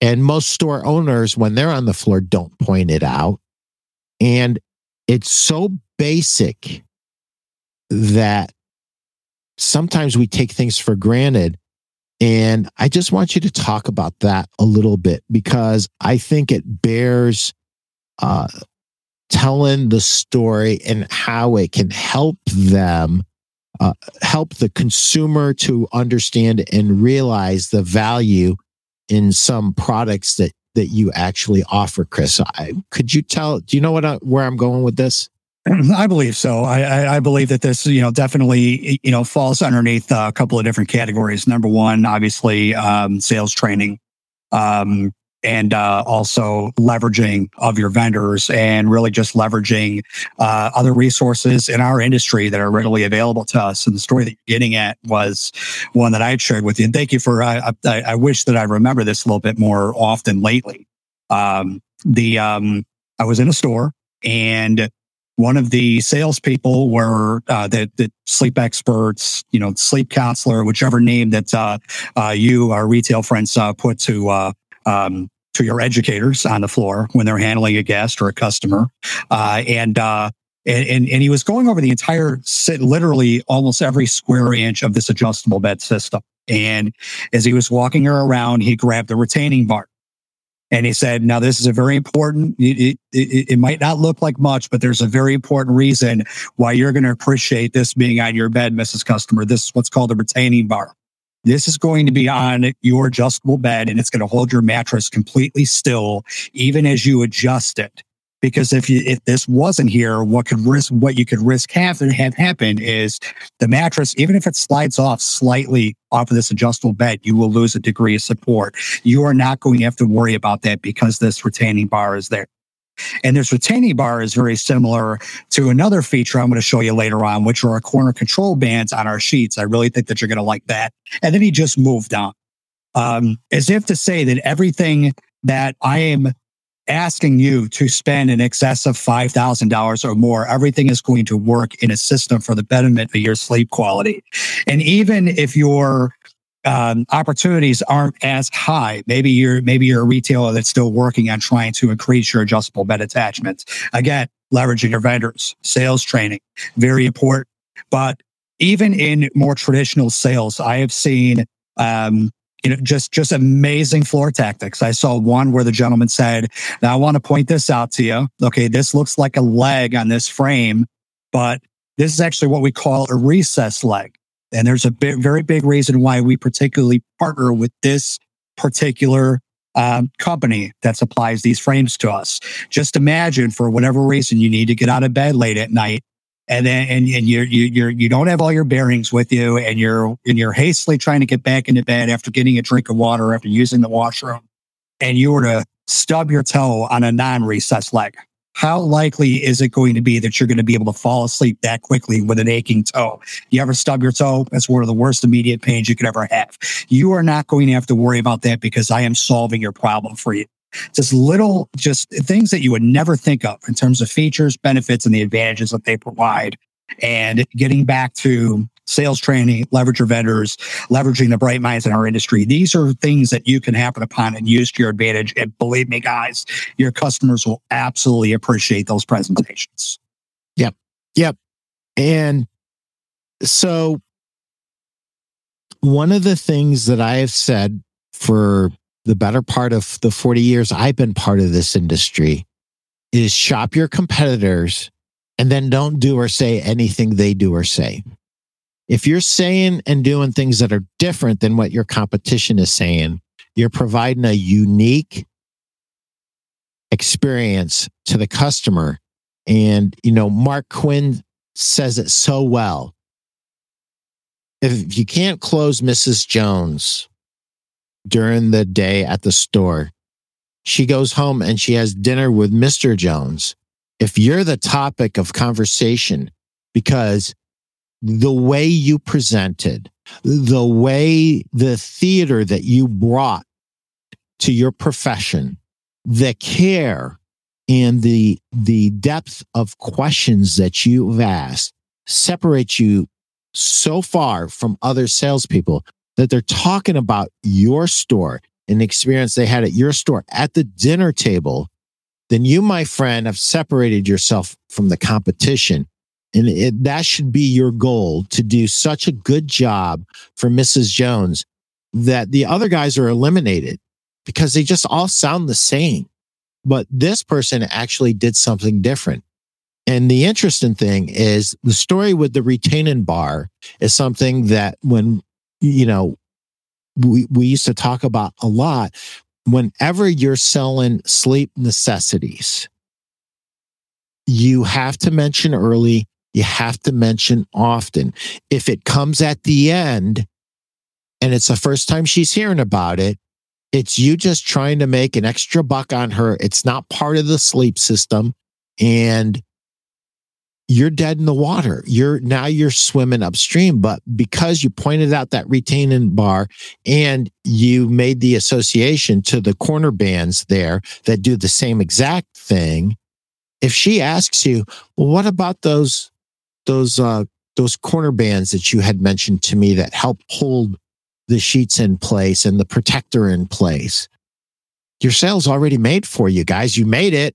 [SPEAKER 1] And most store owners, when they're on the floor, don't point it out. And it's so basic that sometimes we take things for granted. And I just want you to talk about that a little bit because I think it bears uh, telling the story and how it can help them uh, help the consumer to understand and realize the value in some products that that you actually offer chris I, could you tell do you know what I, where i'm going with this
[SPEAKER 2] I believe so. I, I, believe that this, you know, definitely, you know, falls underneath a couple of different categories. Number one, obviously, um, sales training. Um, and uh, also leveraging of your vendors and really just leveraging uh, other resources in our industry that are readily available to us. And the story that you're getting at was one that I shared with you. And thank you for. Uh, I, I wish that I remember this a little bit more often lately. Um, the um, I was in a store and one of the salespeople were uh, the, the sleep experts, you know, sleep counselor, whichever name that uh, uh, you, our retail friends, uh, put to uh, um, to your educators on the floor when they're handling a guest or a customer. Uh, and, uh, and, and, he was going over the entire, literally almost every square inch of this adjustable bed system. And as he was walking her around, he grabbed the retaining bar. And he said, now this is a very important, it, it, it, might not look like much, but there's a very important reason why you're going to appreciate this being on your bed, Mrs. Customer. This is what's called a retaining bar. This is going to be on your adjustable bed and it's going to hold your mattress completely still, even as you adjust it. Because if you, if this wasn't here, what could risk, what you could risk have, have happen is the mattress, even if it slides off slightly off of this adjustable bed, you will lose a degree of support. You are not going to have to worry about that because this retaining bar is there. And this retaining bar is very similar to another feature I'm going to show you later on, which are our corner control bands on our sheets. I really think that you're going to like that. And then he just moved on. Um, as if to say that everything that I am asking you to spend in excess of $5,000 or more, everything is going to work in a system for the betterment of your sleep quality. And even if your um, opportunities aren't as high, maybe you're maybe you're a retailer that's still working on trying to increase your adjustable bed attachments. Again, leveraging your vendors, sales training, very important. But even in more traditional sales, I have seen um, you know, just just amazing floor tactics. I saw one where the gentleman said, "Now I want to point this out to you. Okay, this looks like a leg on this frame, but this is actually what we call a recess leg." And there's a very big reason why we particularly partner with this particular um, company that supplies these frames to us. Just imagine, for whatever reason, you need to get out of bed late at night and then and, and you're you you're you don't have all your bearings with you and you're and you're hastily trying to get back into bed after getting a drink of water after using the washroom and you were to stub your toe on a non-recessed leg how likely is it going to be that you're going to be able to fall asleep that quickly with an aching toe? You ever stub your toe? That's one of the worst immediate pains you could ever have. You are not going to have to worry about that because I am solving your problem for you just little, just things that you would never think of in terms of features, benefits, and the advantages that they provide. And getting back to sales training, leverage your vendors, leveraging the bright minds in our industry. These are things that you can happen upon and use to your advantage. And believe me, guys, your customers will absolutely appreciate those presentations.
[SPEAKER 1] Yep. Yep. And so one of the things that I have said for the better part of the 40 years I've been part of this industry is shop your competitors and then don't do or say anything they do or say. If you're saying and doing things that are different than what your competition is saying, you're providing a unique experience to the customer. And, you know, Mark Quinn says it so well. If you can't close Mrs. Jones, during the day at the store. She goes home and she has dinner with Mr. Jones. If you're the topic of conversation, because the way you presented, the way the theater that you brought to your profession, the care and the, the depth of questions that you've asked separates you so far from other salespeople that they're talking about your store and the experience they had at your store at the dinner table, then you, my friend, have separated yourself from the competition. And it, that should be your goal to do such a good job for Mrs. Jones that the other guys are eliminated because they just all sound the same. But this person actually did something different. And the interesting thing is the story with the retaining bar is something that when you know, we, we used to talk about a lot. Whenever you're selling sleep necessities, you have to mention early, you have to mention often. If it comes at the end and it's the first time she's hearing about it, it's you just trying to make an extra buck on her. It's not part of the sleep system. And you're dead in the water. You're now you're swimming upstream. But because you pointed out that retaining bar and you made the association to the corner bands there that do the same exact thing, if she asks you, well, what about those those uh those corner bands that you had mentioned to me that help hold the sheets in place and the protector in place? Your sale's already made for you guys. You made it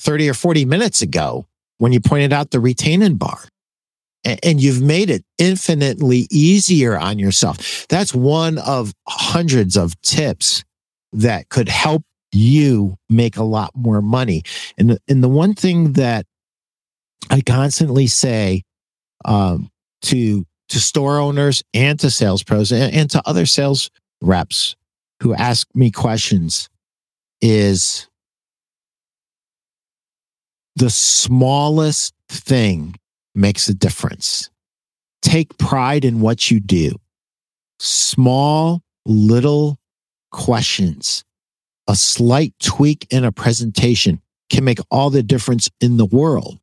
[SPEAKER 1] 30 or 40 minutes ago when you pointed out the retaining bar. And you've made it infinitely easier on yourself. That's one of hundreds of tips that could help you make a lot more money. And the, and the one thing that I constantly say um, to to store owners and to sales pros and, and to other sales reps who ask me questions is the smallest thing makes a difference. Take pride in what you do. Small, little questions, a slight tweak in a presentation can make all the difference in the world.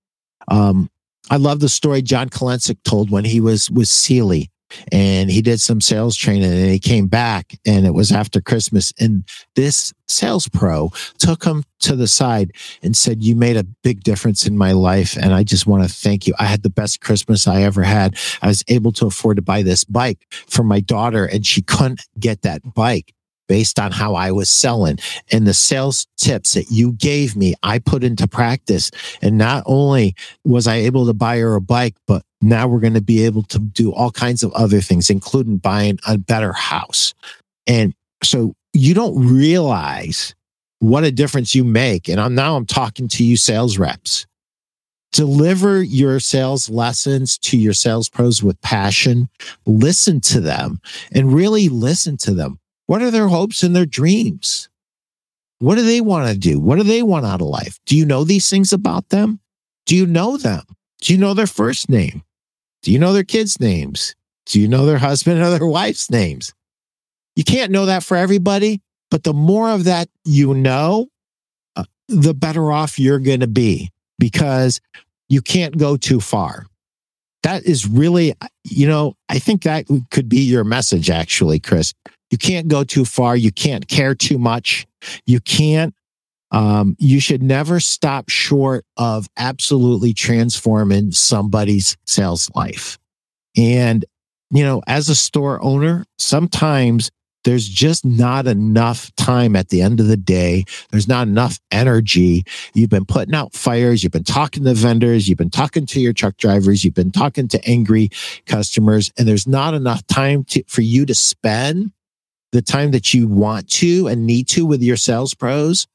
[SPEAKER 1] Um, I love the story John Kolensik told when he was with Sealy and he did some sales training and he came back and it was after Christmas. And this sales pro took him to the side and said, You made a big difference in my life. And I just want to thank you. I had the best Christmas I ever had. I was able to afford to buy this bike for my daughter and she couldn't get that bike based on how I was selling and the sales tips that you gave me, I put into practice. And not only was I able to buy her a bike, but now we're going to be able to do all kinds of other things, including buying a better house. And so you don't realize what a difference you make. And I'm now I'm talking to you sales reps. Deliver your sales lessons to your sales pros with passion. Listen to them and really listen to them. What are their hopes and their dreams? What do they want to do? What do they want out of life? Do you know these things about them? Do you know them? Do you know their first name? Do you know their kids' names? Do you know their husband or their wife's names? You can't know that for everybody, but the more of that you know, uh, the better off you're going to be because you can't go too far. That is really, you know, I think that could be your message, actually, Chris. You can't go too far. You can't care too much. You can't, um, you should never stop short of absolutely transforming somebody's sales life. And, you know, as a store owner, sometimes there's just not enough time at the end of the day. There's not enough energy. You've been putting out fires. You've been talking to vendors. You've been talking to your truck drivers. You've been talking to angry customers and there's not enough time to, for you to spend the time that you want to and need to with your sales pros,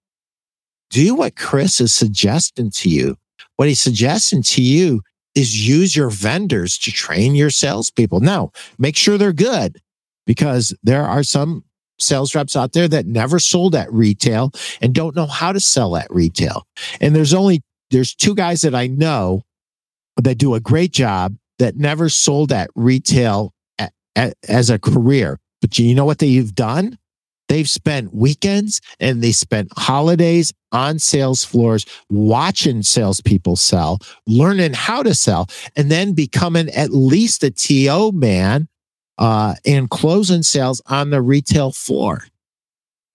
[SPEAKER 1] do what Chris is suggesting to you. What he's suggesting to you is use your vendors to train your salespeople. Now, make sure they're good because there are some sales reps out there that never sold at retail and don't know how to sell at retail. And there's only, there's two guys that I know that do a great job that never sold at retail at, at, as a career. But you know what they've done? They've spent weekends and they spent holidays on sales floors watching salespeople sell, learning how to sell, and then becoming at least a TO man uh, and closing sales on the retail floor.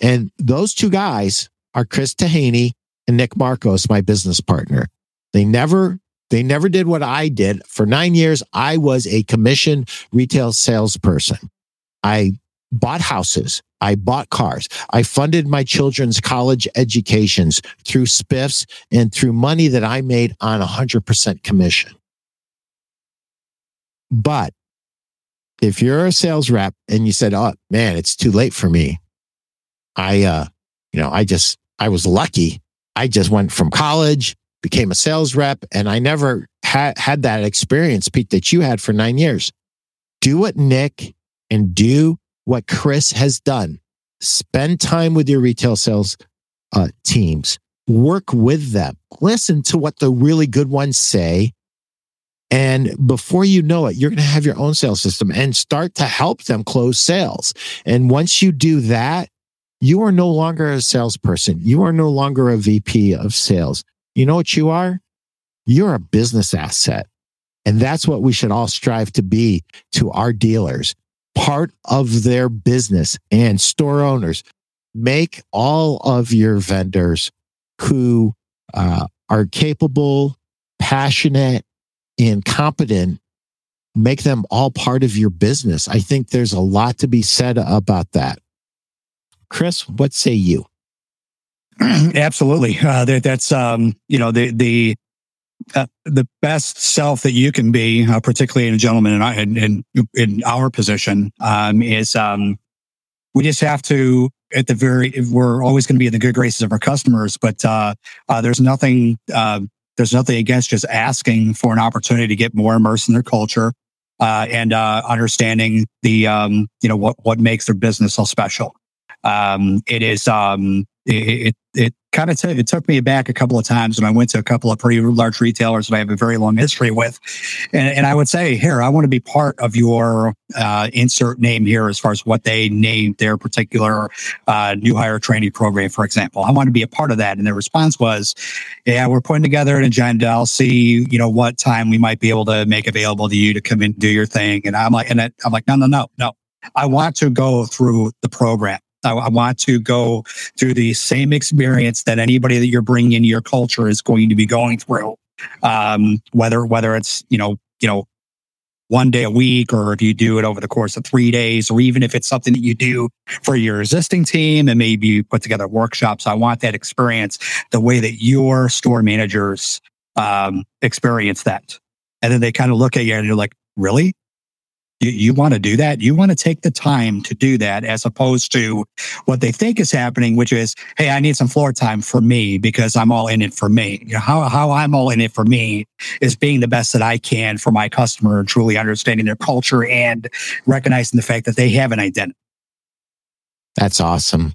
[SPEAKER 1] And those two guys are Chris Taheny and Nick Marcos, my business partner. They never they never did what I did. For nine years, I was a commission retail salesperson. I bought houses. I bought cars. I funded my children's college educations through spiffs and through money that I made on 100% commission. But if you're a sales rep and you said, "Oh man, it's too late for me," I, uh, you know, I just I was lucky. I just went from college, became a sales rep, and I never had had that experience, Pete, that you had for nine years. Do what Nick and do what Chris has done. Spend time with your retail sales uh, teams, work with them, listen to what the really good ones say. And before you know it, you're going to have your own sales system and start to help them close sales. And once you do that, you are no longer a salesperson. You are no longer a VP of sales. You know what you are? You're a business asset. And that's what we should all strive to be to our dealers part of their business and store owners make all of your vendors who uh, are capable, passionate, and competent, make them all part of your business. I think there's a lot to be said about that. Chris, what say you?
[SPEAKER 2] Absolutely. Uh, that, that's, um, you know, the, the, uh, the best self that you can be, uh, particularly in a gentleman in, in, in our position, um, is um, we just have to, at the very, we're always going to be in the good graces of our customers, but uh, uh there's nothing, uh, there's nothing against just asking for an opportunity to get more immersed in their culture and understanding the, um, you know, what what makes their business so special. Um, it is, um, it, it, it kind of t- it took me back a couple of times when I went to a couple of pretty large retailers that I have a very long history with, and, and I would say, here, I want to be part of your uh, insert name here as far as what they named their particular uh, new hire training program, for example. I want to be a part of that, and their response was, yeah, we're putting together an agenda. I'll see, you know, what time we might be able to make available to you to come in and do your thing. And I'm like, and I'm like, no, no, no, no. I want to go through the program. I, I, want to go through the same experience that anybody that you're bringing into your culture is going to be going through. Um, whether whether it's you know you know one day a week, or if you do it over the course of three days, or even if it's something that you do for your existing team and maybe you put together workshops. I want that experience the way that your store managers um, experience that. And then they kind of look at you and you're like, really? You, you want to do that? You want to take the time to do that as opposed to what they think is happening, which is, hey, I need some floor time for me because I'm all in it for me. You know, how, how I'm all in it for me is being the best that I can for my customer and truly understanding their culture and recognizing the fact that they have an identity.
[SPEAKER 1] That's awesome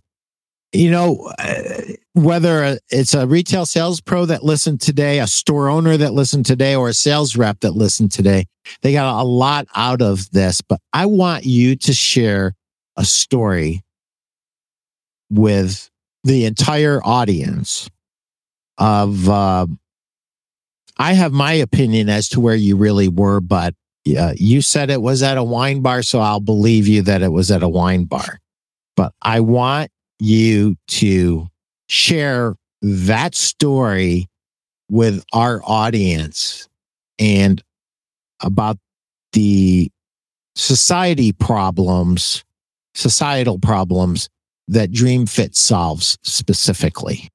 [SPEAKER 1] you know, uh, whether it's a retail sales pro that listened today, a store owner that listened today, or a sales rep that listened today, they got a lot out of this. But I want you to share a story with the entire audience of, uh, I have my opinion as to where you really were, but uh, you said it was at a wine bar, so I'll believe you that it was at a wine bar. But I want you to share that story with our audience and about the society problems, societal problems that DreamFit solves specifically.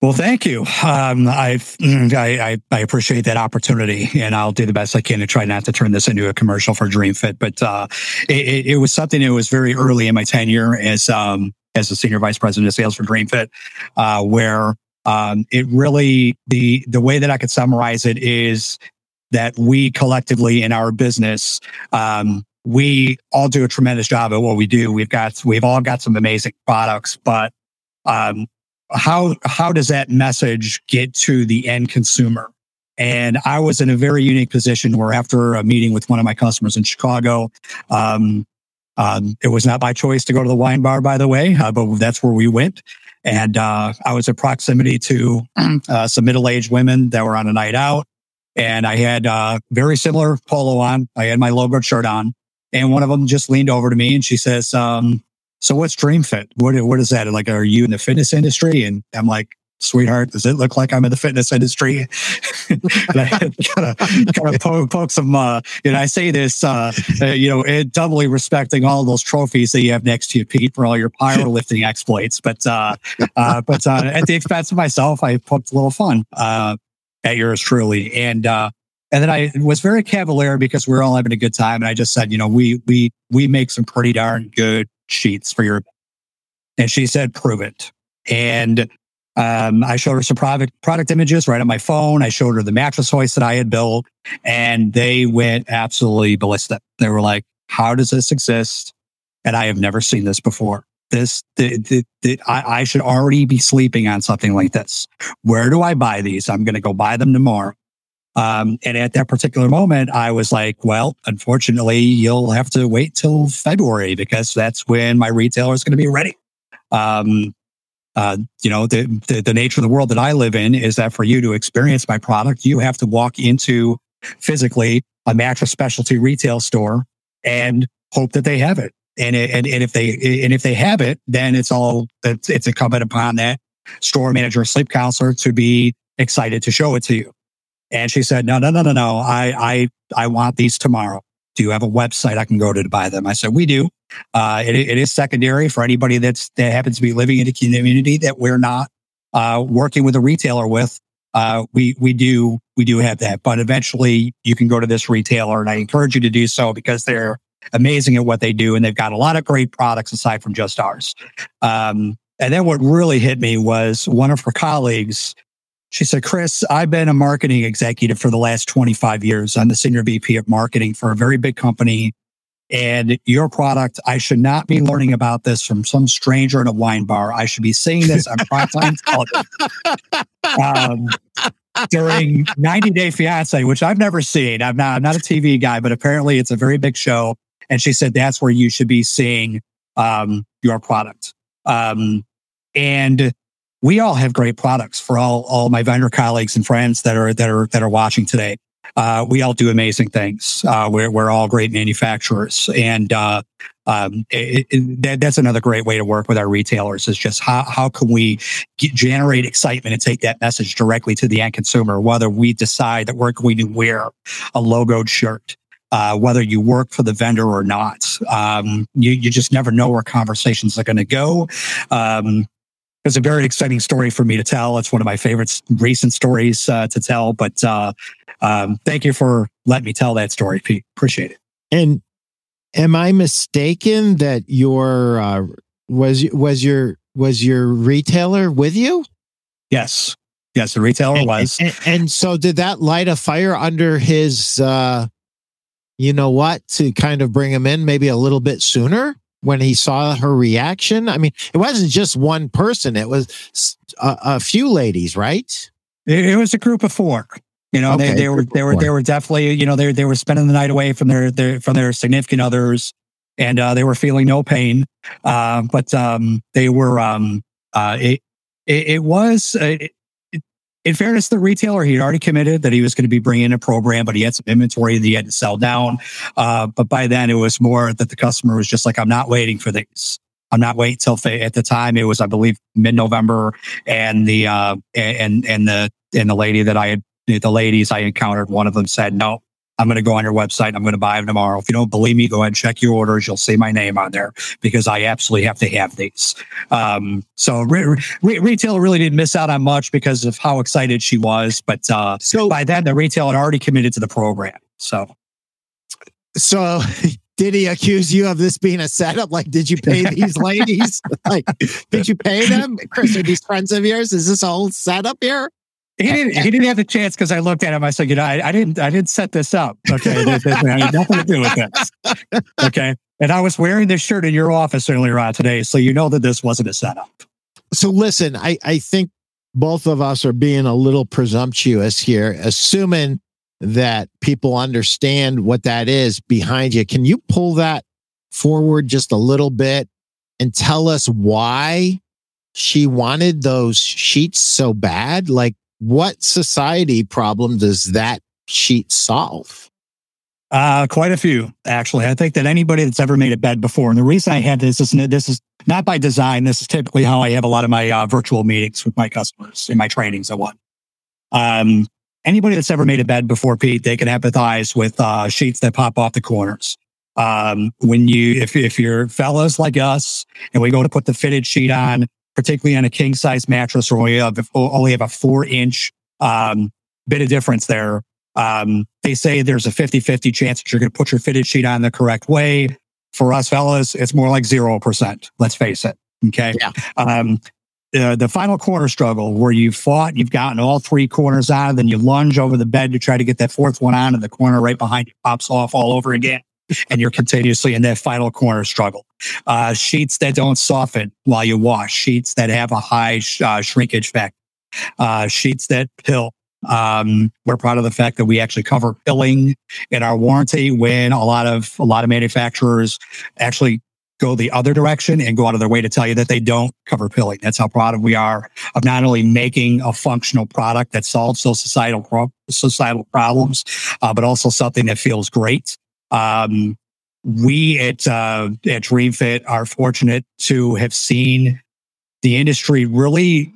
[SPEAKER 2] Well, thank you. Um, I, I, I appreciate that opportunity, and I'll do the best I can to try not to turn this into a commercial for DreamFit. But uh, it, it, was something that was very early in my tenure as um, as a senior vice president of sales for DreamFit, uh, where um, it really the the way that I could summarize it is that we collectively in our business um, we all do a tremendous job at what we do. We've got we've all got some amazing products, but um, how how does that message get to the end consumer? And I was in a very unique position where after a meeting with one of my customers in Chicago, um, um, it was not my choice to go to the wine bar, by the way, uh, but that's where we went. And uh, I was in proximity to uh, some middle-aged women that were on a night out, and I had uh, very similar polo on. I had my logo shirt on, and one of them just leaned over to me and she says, um, so what's DreamFit? What what is that? like, are you in the fitness industry? And I'm like, sweetheart, does it look like I'm in the fitness industry? and I kind of poke, poke some. Uh, and I say this, uh, uh, you know, it, doubly respecting all those trophies that you have next to you, Pete, for all your powerlifting exploits. But uh, uh, but uh, at the expense of myself, I poked a little fun uh, at yours truly, and. Uh, and then I was very cavalier because we are all having a good time. And I just said, you know, we we we make some pretty darn good sheets for your. And she said, prove it. And um, I showed her some product product images right on my phone. I showed her the mattress hoist that I had built, and they went absolutely ballistic. They were like, "How does this exist?" And I have never seen this before. This, the, the, the, I, I should already be sleeping on something like this. Where do I buy these? I'm going to go buy them tomorrow. Um, and at that particular moment, I was like, well, unfortunately, you'll have to wait till February because that's when my retailer is going to be ready. Um, uh, you know, the, the, the nature of the world that I live in is that for you to experience my product, you have to walk into physically a mattress specialty retail store and hope that they have it. And, and, and if they, and if they have it, then it's all, it's, it's incumbent upon that store manager, sleep counselor to be excited to show it to you. And she said, no, no, no, no, no. I, I, I want these tomorrow. Do you have a website I can go to to buy them? I said, we do. Uh, it, it is secondary for anybody that's, that happens to be living in a community that we're not, uh, working with a retailer with. Uh, we, we do, we do have that, but eventually you can go to this retailer and I encourage you to do so because they're amazing at what they do. And they've got a lot of great products aside from just ours. Um, and then what really hit me was one of her colleagues she said, Chris, I've been a marketing executive for the last 25 years. I'm the senior VP of marketing for a very big company And your product, I should not be learning about this from some stranger in a wine bar. I should be seeing this on primetime television um, during 90 Day Fiance, which I've never seen. I'm not, I'm not a TV guy, but apparently it's a very big show. And she said that's where you should be seeing um, your product. Um, and we all have great products for all all my vendor colleagues and friends that are that are that are watching today. Uh, we all do amazing things. Uh, we're we're all great manufacturers, and uh, um, it, it, that, that's another great way to work with our retailers. Is just how how can we get, generate excitement and take that message directly to the end consumer, whether we decide that we're going to wear a logoed shirt. Uh, whether you work for the vendor or not, um, you, you just never know where conversations are going to go. Um, it's a very exciting story for me to tell. It's one of my favorite recent stories uh, to tell. But uh, um, thank you for letting me tell that story, Pete. Appreciate it.
[SPEAKER 1] And am I mistaken that your uh, was was your was your retailer with you?
[SPEAKER 2] Yes, yes, the retailer
[SPEAKER 1] and,
[SPEAKER 2] was.
[SPEAKER 1] And, and, so, did that light a fire under his? uh You know what? To kind of bring him in, maybe a little bit sooner when he saw her reaction? I mean, it wasn't just one person; it was a, a few ladies, right?
[SPEAKER 2] It, it, was a group of four. You know, okay. they, they were they were they were definitely you know they they were spending the night away from their, their from their significant others, and uh, they were feeling no pain. Uh, but um, they were um, uh, it, it, it was uh, it, in fairness, the retailer, he had already committed that he was going to be bringing in a program, but he had some inventory that he had to sell down. Uh, but by then, it was more that the customer was just like, I'm not waiting for these. I'm not waiting till at the time it was, I believe, mid November, and the uh, and and the and the lady that I had the ladies I encountered, one of them said, "No, I'm going to go on your website. I'm going to buy them tomorrow. If you don't believe me, go ahead and check your orders. You'll see my name on there because I absolutely have to have these. Um, so re- re- retailer really didn't miss out on much because of how excited she was. But uh, so by then, the retail had already committed to the program. So,
[SPEAKER 1] so did he accuse you of this being a setup? Like, did you pay these ladies? like, did you pay them? Chris, are these friends of yours? Is this a whole setup here?
[SPEAKER 2] He didn't. He didn't have the chance because I looked at him. I said, "You know, I, I didn't. I didn't set this up. Okay, this, had nothing to do with this. Okay." And I was wearing this shirt in your office earlier on today, so you know that this wasn't a setup.
[SPEAKER 1] So listen, I I think both of us are being a little presumptuous here, assuming that people understand what that is behind you. Can you pull that forward just a little bit and tell us why she wanted those sheets so bad? Like, what society problem does that sheet solve?
[SPEAKER 2] Uh, quite a few, actually. I think that anybody that's ever made a bed before, and the reason I had this is this is not by design. This is typically how I have a lot of my uh, virtual meetings with my customers in my trainings. I want. Um, anybody that's ever made a bed before, Pete, they can empathize with uh, sheets that pop off the corners. Um, when you, if if you're fellas like us, and we go to put the fitted sheet on, particularly on a king size mattress where we have, only have a four inch um, bit of difference there. Um, they say there's a 50 50 chance that you're going to put your fitted sheet on the correct way. For us fellas, it's more like 0%. Let's face it. Okay. Yeah. Um, uh, the final corner struggle where you've fought, you've gotten all three corners out, then you lunge over the bed to try to get that fourth one on, and the corner right behind you pops off all over again and you're continuously in that final corner struggle. Uh, sheets that don't soften while you wash, sheets that have a high sh- uh, shrinkage factor, uh, sheets that pill. Um, we're proud of the fact that we actually cover pilling in our warranty when a lot of a lot of manufacturers actually go the other direction and go out of their way to tell you that they don't cover pilling. That's how proud we are of not only making a functional product that solves those societal pro- societal problems, uh, but also something that feels great. Um, we at uh, at DreamFit are fortunate to have seen the industry really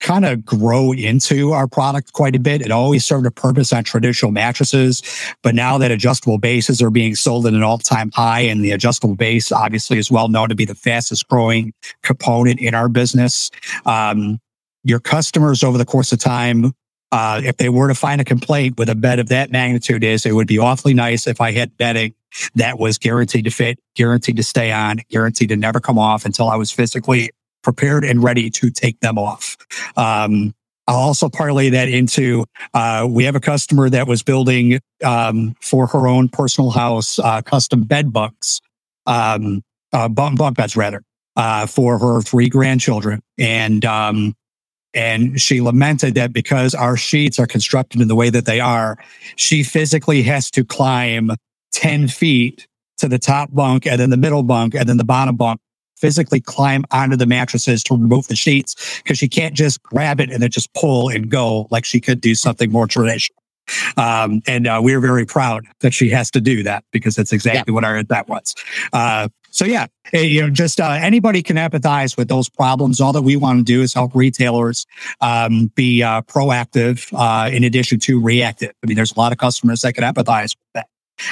[SPEAKER 2] kind of grow into our product quite a bit. It always served a purpose on traditional mattresses, but now that adjustable bases are being sold at an all-time high, and the adjustable base obviously is well known to be the fastest growing component in our business. Um, your customers over the course of time uh, if they were to find a complaint with a bed of that magnitude is it would be awfully nice if I had bedding that was guaranteed to fit, guaranteed to stay on, guaranteed to never come off until I was physically prepared and ready to take them off. Um, I'll also parlay that into uh, we have a customer that was building um, for her own personal house uh, custom bed bunks, um, uh, bunk, beds rather, uh, for her three grandchildren, and um, and she lamented that because our sheets are constructed in the way that they are, she physically has to climb ten feet to the top bunk and then the middle bunk and then the bottom bunk physically climb onto the mattresses to remove the sheets because she can't just grab it and then just pull and go like she could do something more traditional. Um, and uh, we're very proud that she has to do that because that's exactly yeah. what our that was. Uh, so yeah, eh, you know, just uh, anybody can empathize with those problems. All that we want to do is help retailers um, be uh, proactive uh, in addition to reactive. I mean, there's a lot of customers that can empathize with that.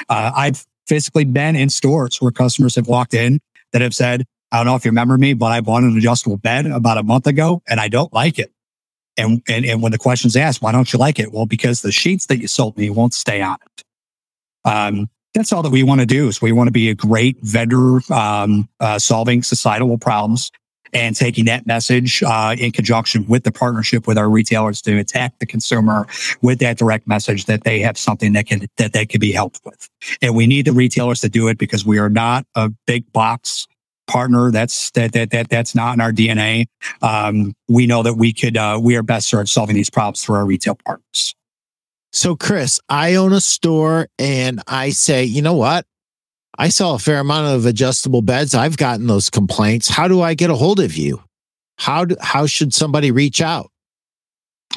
[SPEAKER 2] Uh, I've physically been in stores where customers have walked in that have said, I don't know if you remember me, but I bought an adjustable bed about a month ago and I don't like it. And, and, and when the question's asked, why don't you like it? Well, because the sheets that you sold me won't stay on it. Um, that's all that we want to do is we want to be a great vendor um, uh, solving societal problems and taking that message uh, in conjunction with the partnership with our retailers to attack the consumer with that direct message that they have something that can that they can be helped with. And we need the retailers to do it because we are not a big box partner. That's that that that that's not in our DNA. Um, we know that we could uh, we are best served solving these problems through our retail partners.
[SPEAKER 1] So, Chris, I own a store, and I say, you know what? I sell a fair amount of adjustable beds. I've gotten those complaints. How do I get a hold of you? How do, how should somebody reach out?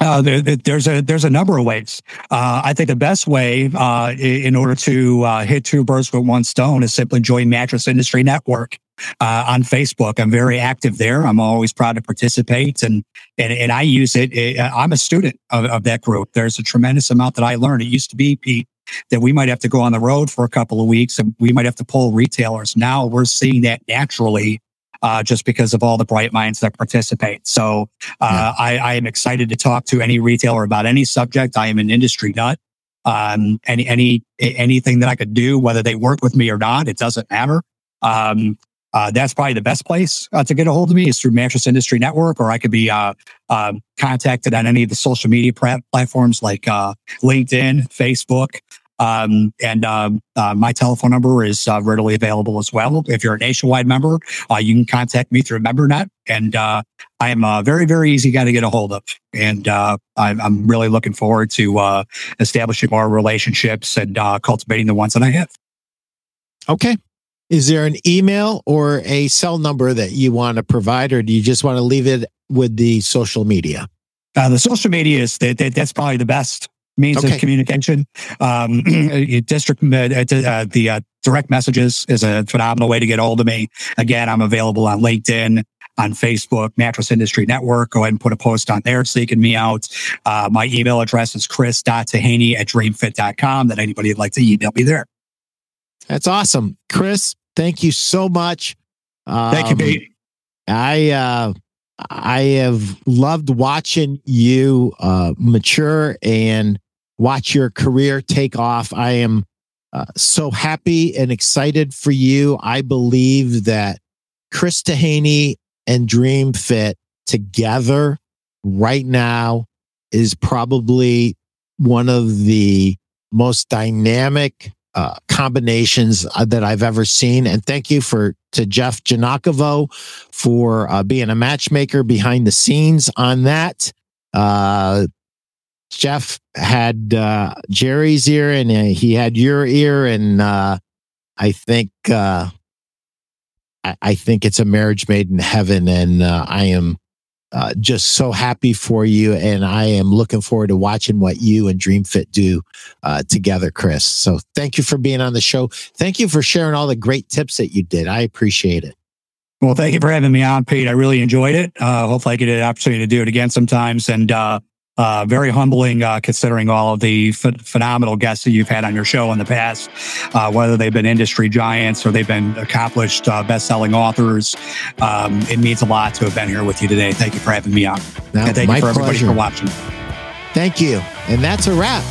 [SPEAKER 2] Uh, there, there's a there's a number of ways. Uh, I think the best way uh, in order to uh, hit two birds with one stone is simply join Mattress Industry Network uh, on Facebook. I'm very active there. I'm always proud to participate, and and, and I use it. I'm a student of, of that group. There's a tremendous amount that I learned. It used to be Pete that we might have to go on the road for a couple of weeks and we might have to pull retailers. Now we're seeing that naturally uh, just because of all the bright minds that participate. So uh, yeah. I, I, am excited to talk to any retailer about any subject. I am an industry nut. Um, any any anything that I could do, whether they work with me or not, it doesn't matter. Um, uh, that's probably the best place uh, to get a hold of me is through Mattress Industry Network, or I could be uh, um, contacted on any of the social media platforms like uh, LinkedIn, Facebook, um, and um, uh, my telephone number is uh, readily available as well. If you're a nationwide member, you can contact me through MemberNet. And I am a very, very easy guy to get a hold of. And I'm, I'm, really looking forward to establishing more relationships and cultivating the ones that I have.
[SPEAKER 1] Okay. Is there an email or a cell number that you want to provide, or do you just want to leave it with the social media?
[SPEAKER 2] the social media is that, that that's probably the best means okay. of communication. Um, district, uh, uh, the uh, direct messages is a phenomenal way to get hold of me. Again, I'm available on LinkedIn, on Facebook, Mattress Industry Network. Go ahead and put a post on there seeking me out. Uh, my email address is chris.taheny at dreamfit.com that anybody would like to email me there.
[SPEAKER 1] That's awesome. Chris, thank you so much.
[SPEAKER 2] Um, thank you, Pete.
[SPEAKER 1] I, uh, I have loved watching you uh, mature and watch your career take off. I am uh, so happy and excited for you. I believe that Chris Taheny and DreamFit together right now is probably one of the most dynamic uh, combinations uh, that I've ever seen. And thank you for to Jeff Janakovo for uh, being a matchmaker behind the scenes on that. Uh, Jeff had uh, Jerry's ear and uh, he had your ear, and uh, I think uh, I, I, think it's a marriage made in heaven, and uh, I am uh, just so happy for you, and I am looking forward to watching what you and DreamFit do together, Chris. So thank you for being on the show. Thank you for sharing all the great tips that you did. I appreciate it.
[SPEAKER 2] Well, thank you for having me on, Pete. I really enjoyed it. hopefully, I get an opportunity to do it again sometimes, and uh, very humbling, uh, considering all of the ph- phenomenal guests that you've had on your show in the past, uh, whether they've been industry giants or they've been accomplished uh, best-selling authors. Um, it means a lot to have been here with you today. Thank you for having me on. and thank you for everybody for watching.
[SPEAKER 1] Thank you. And that's a wrap.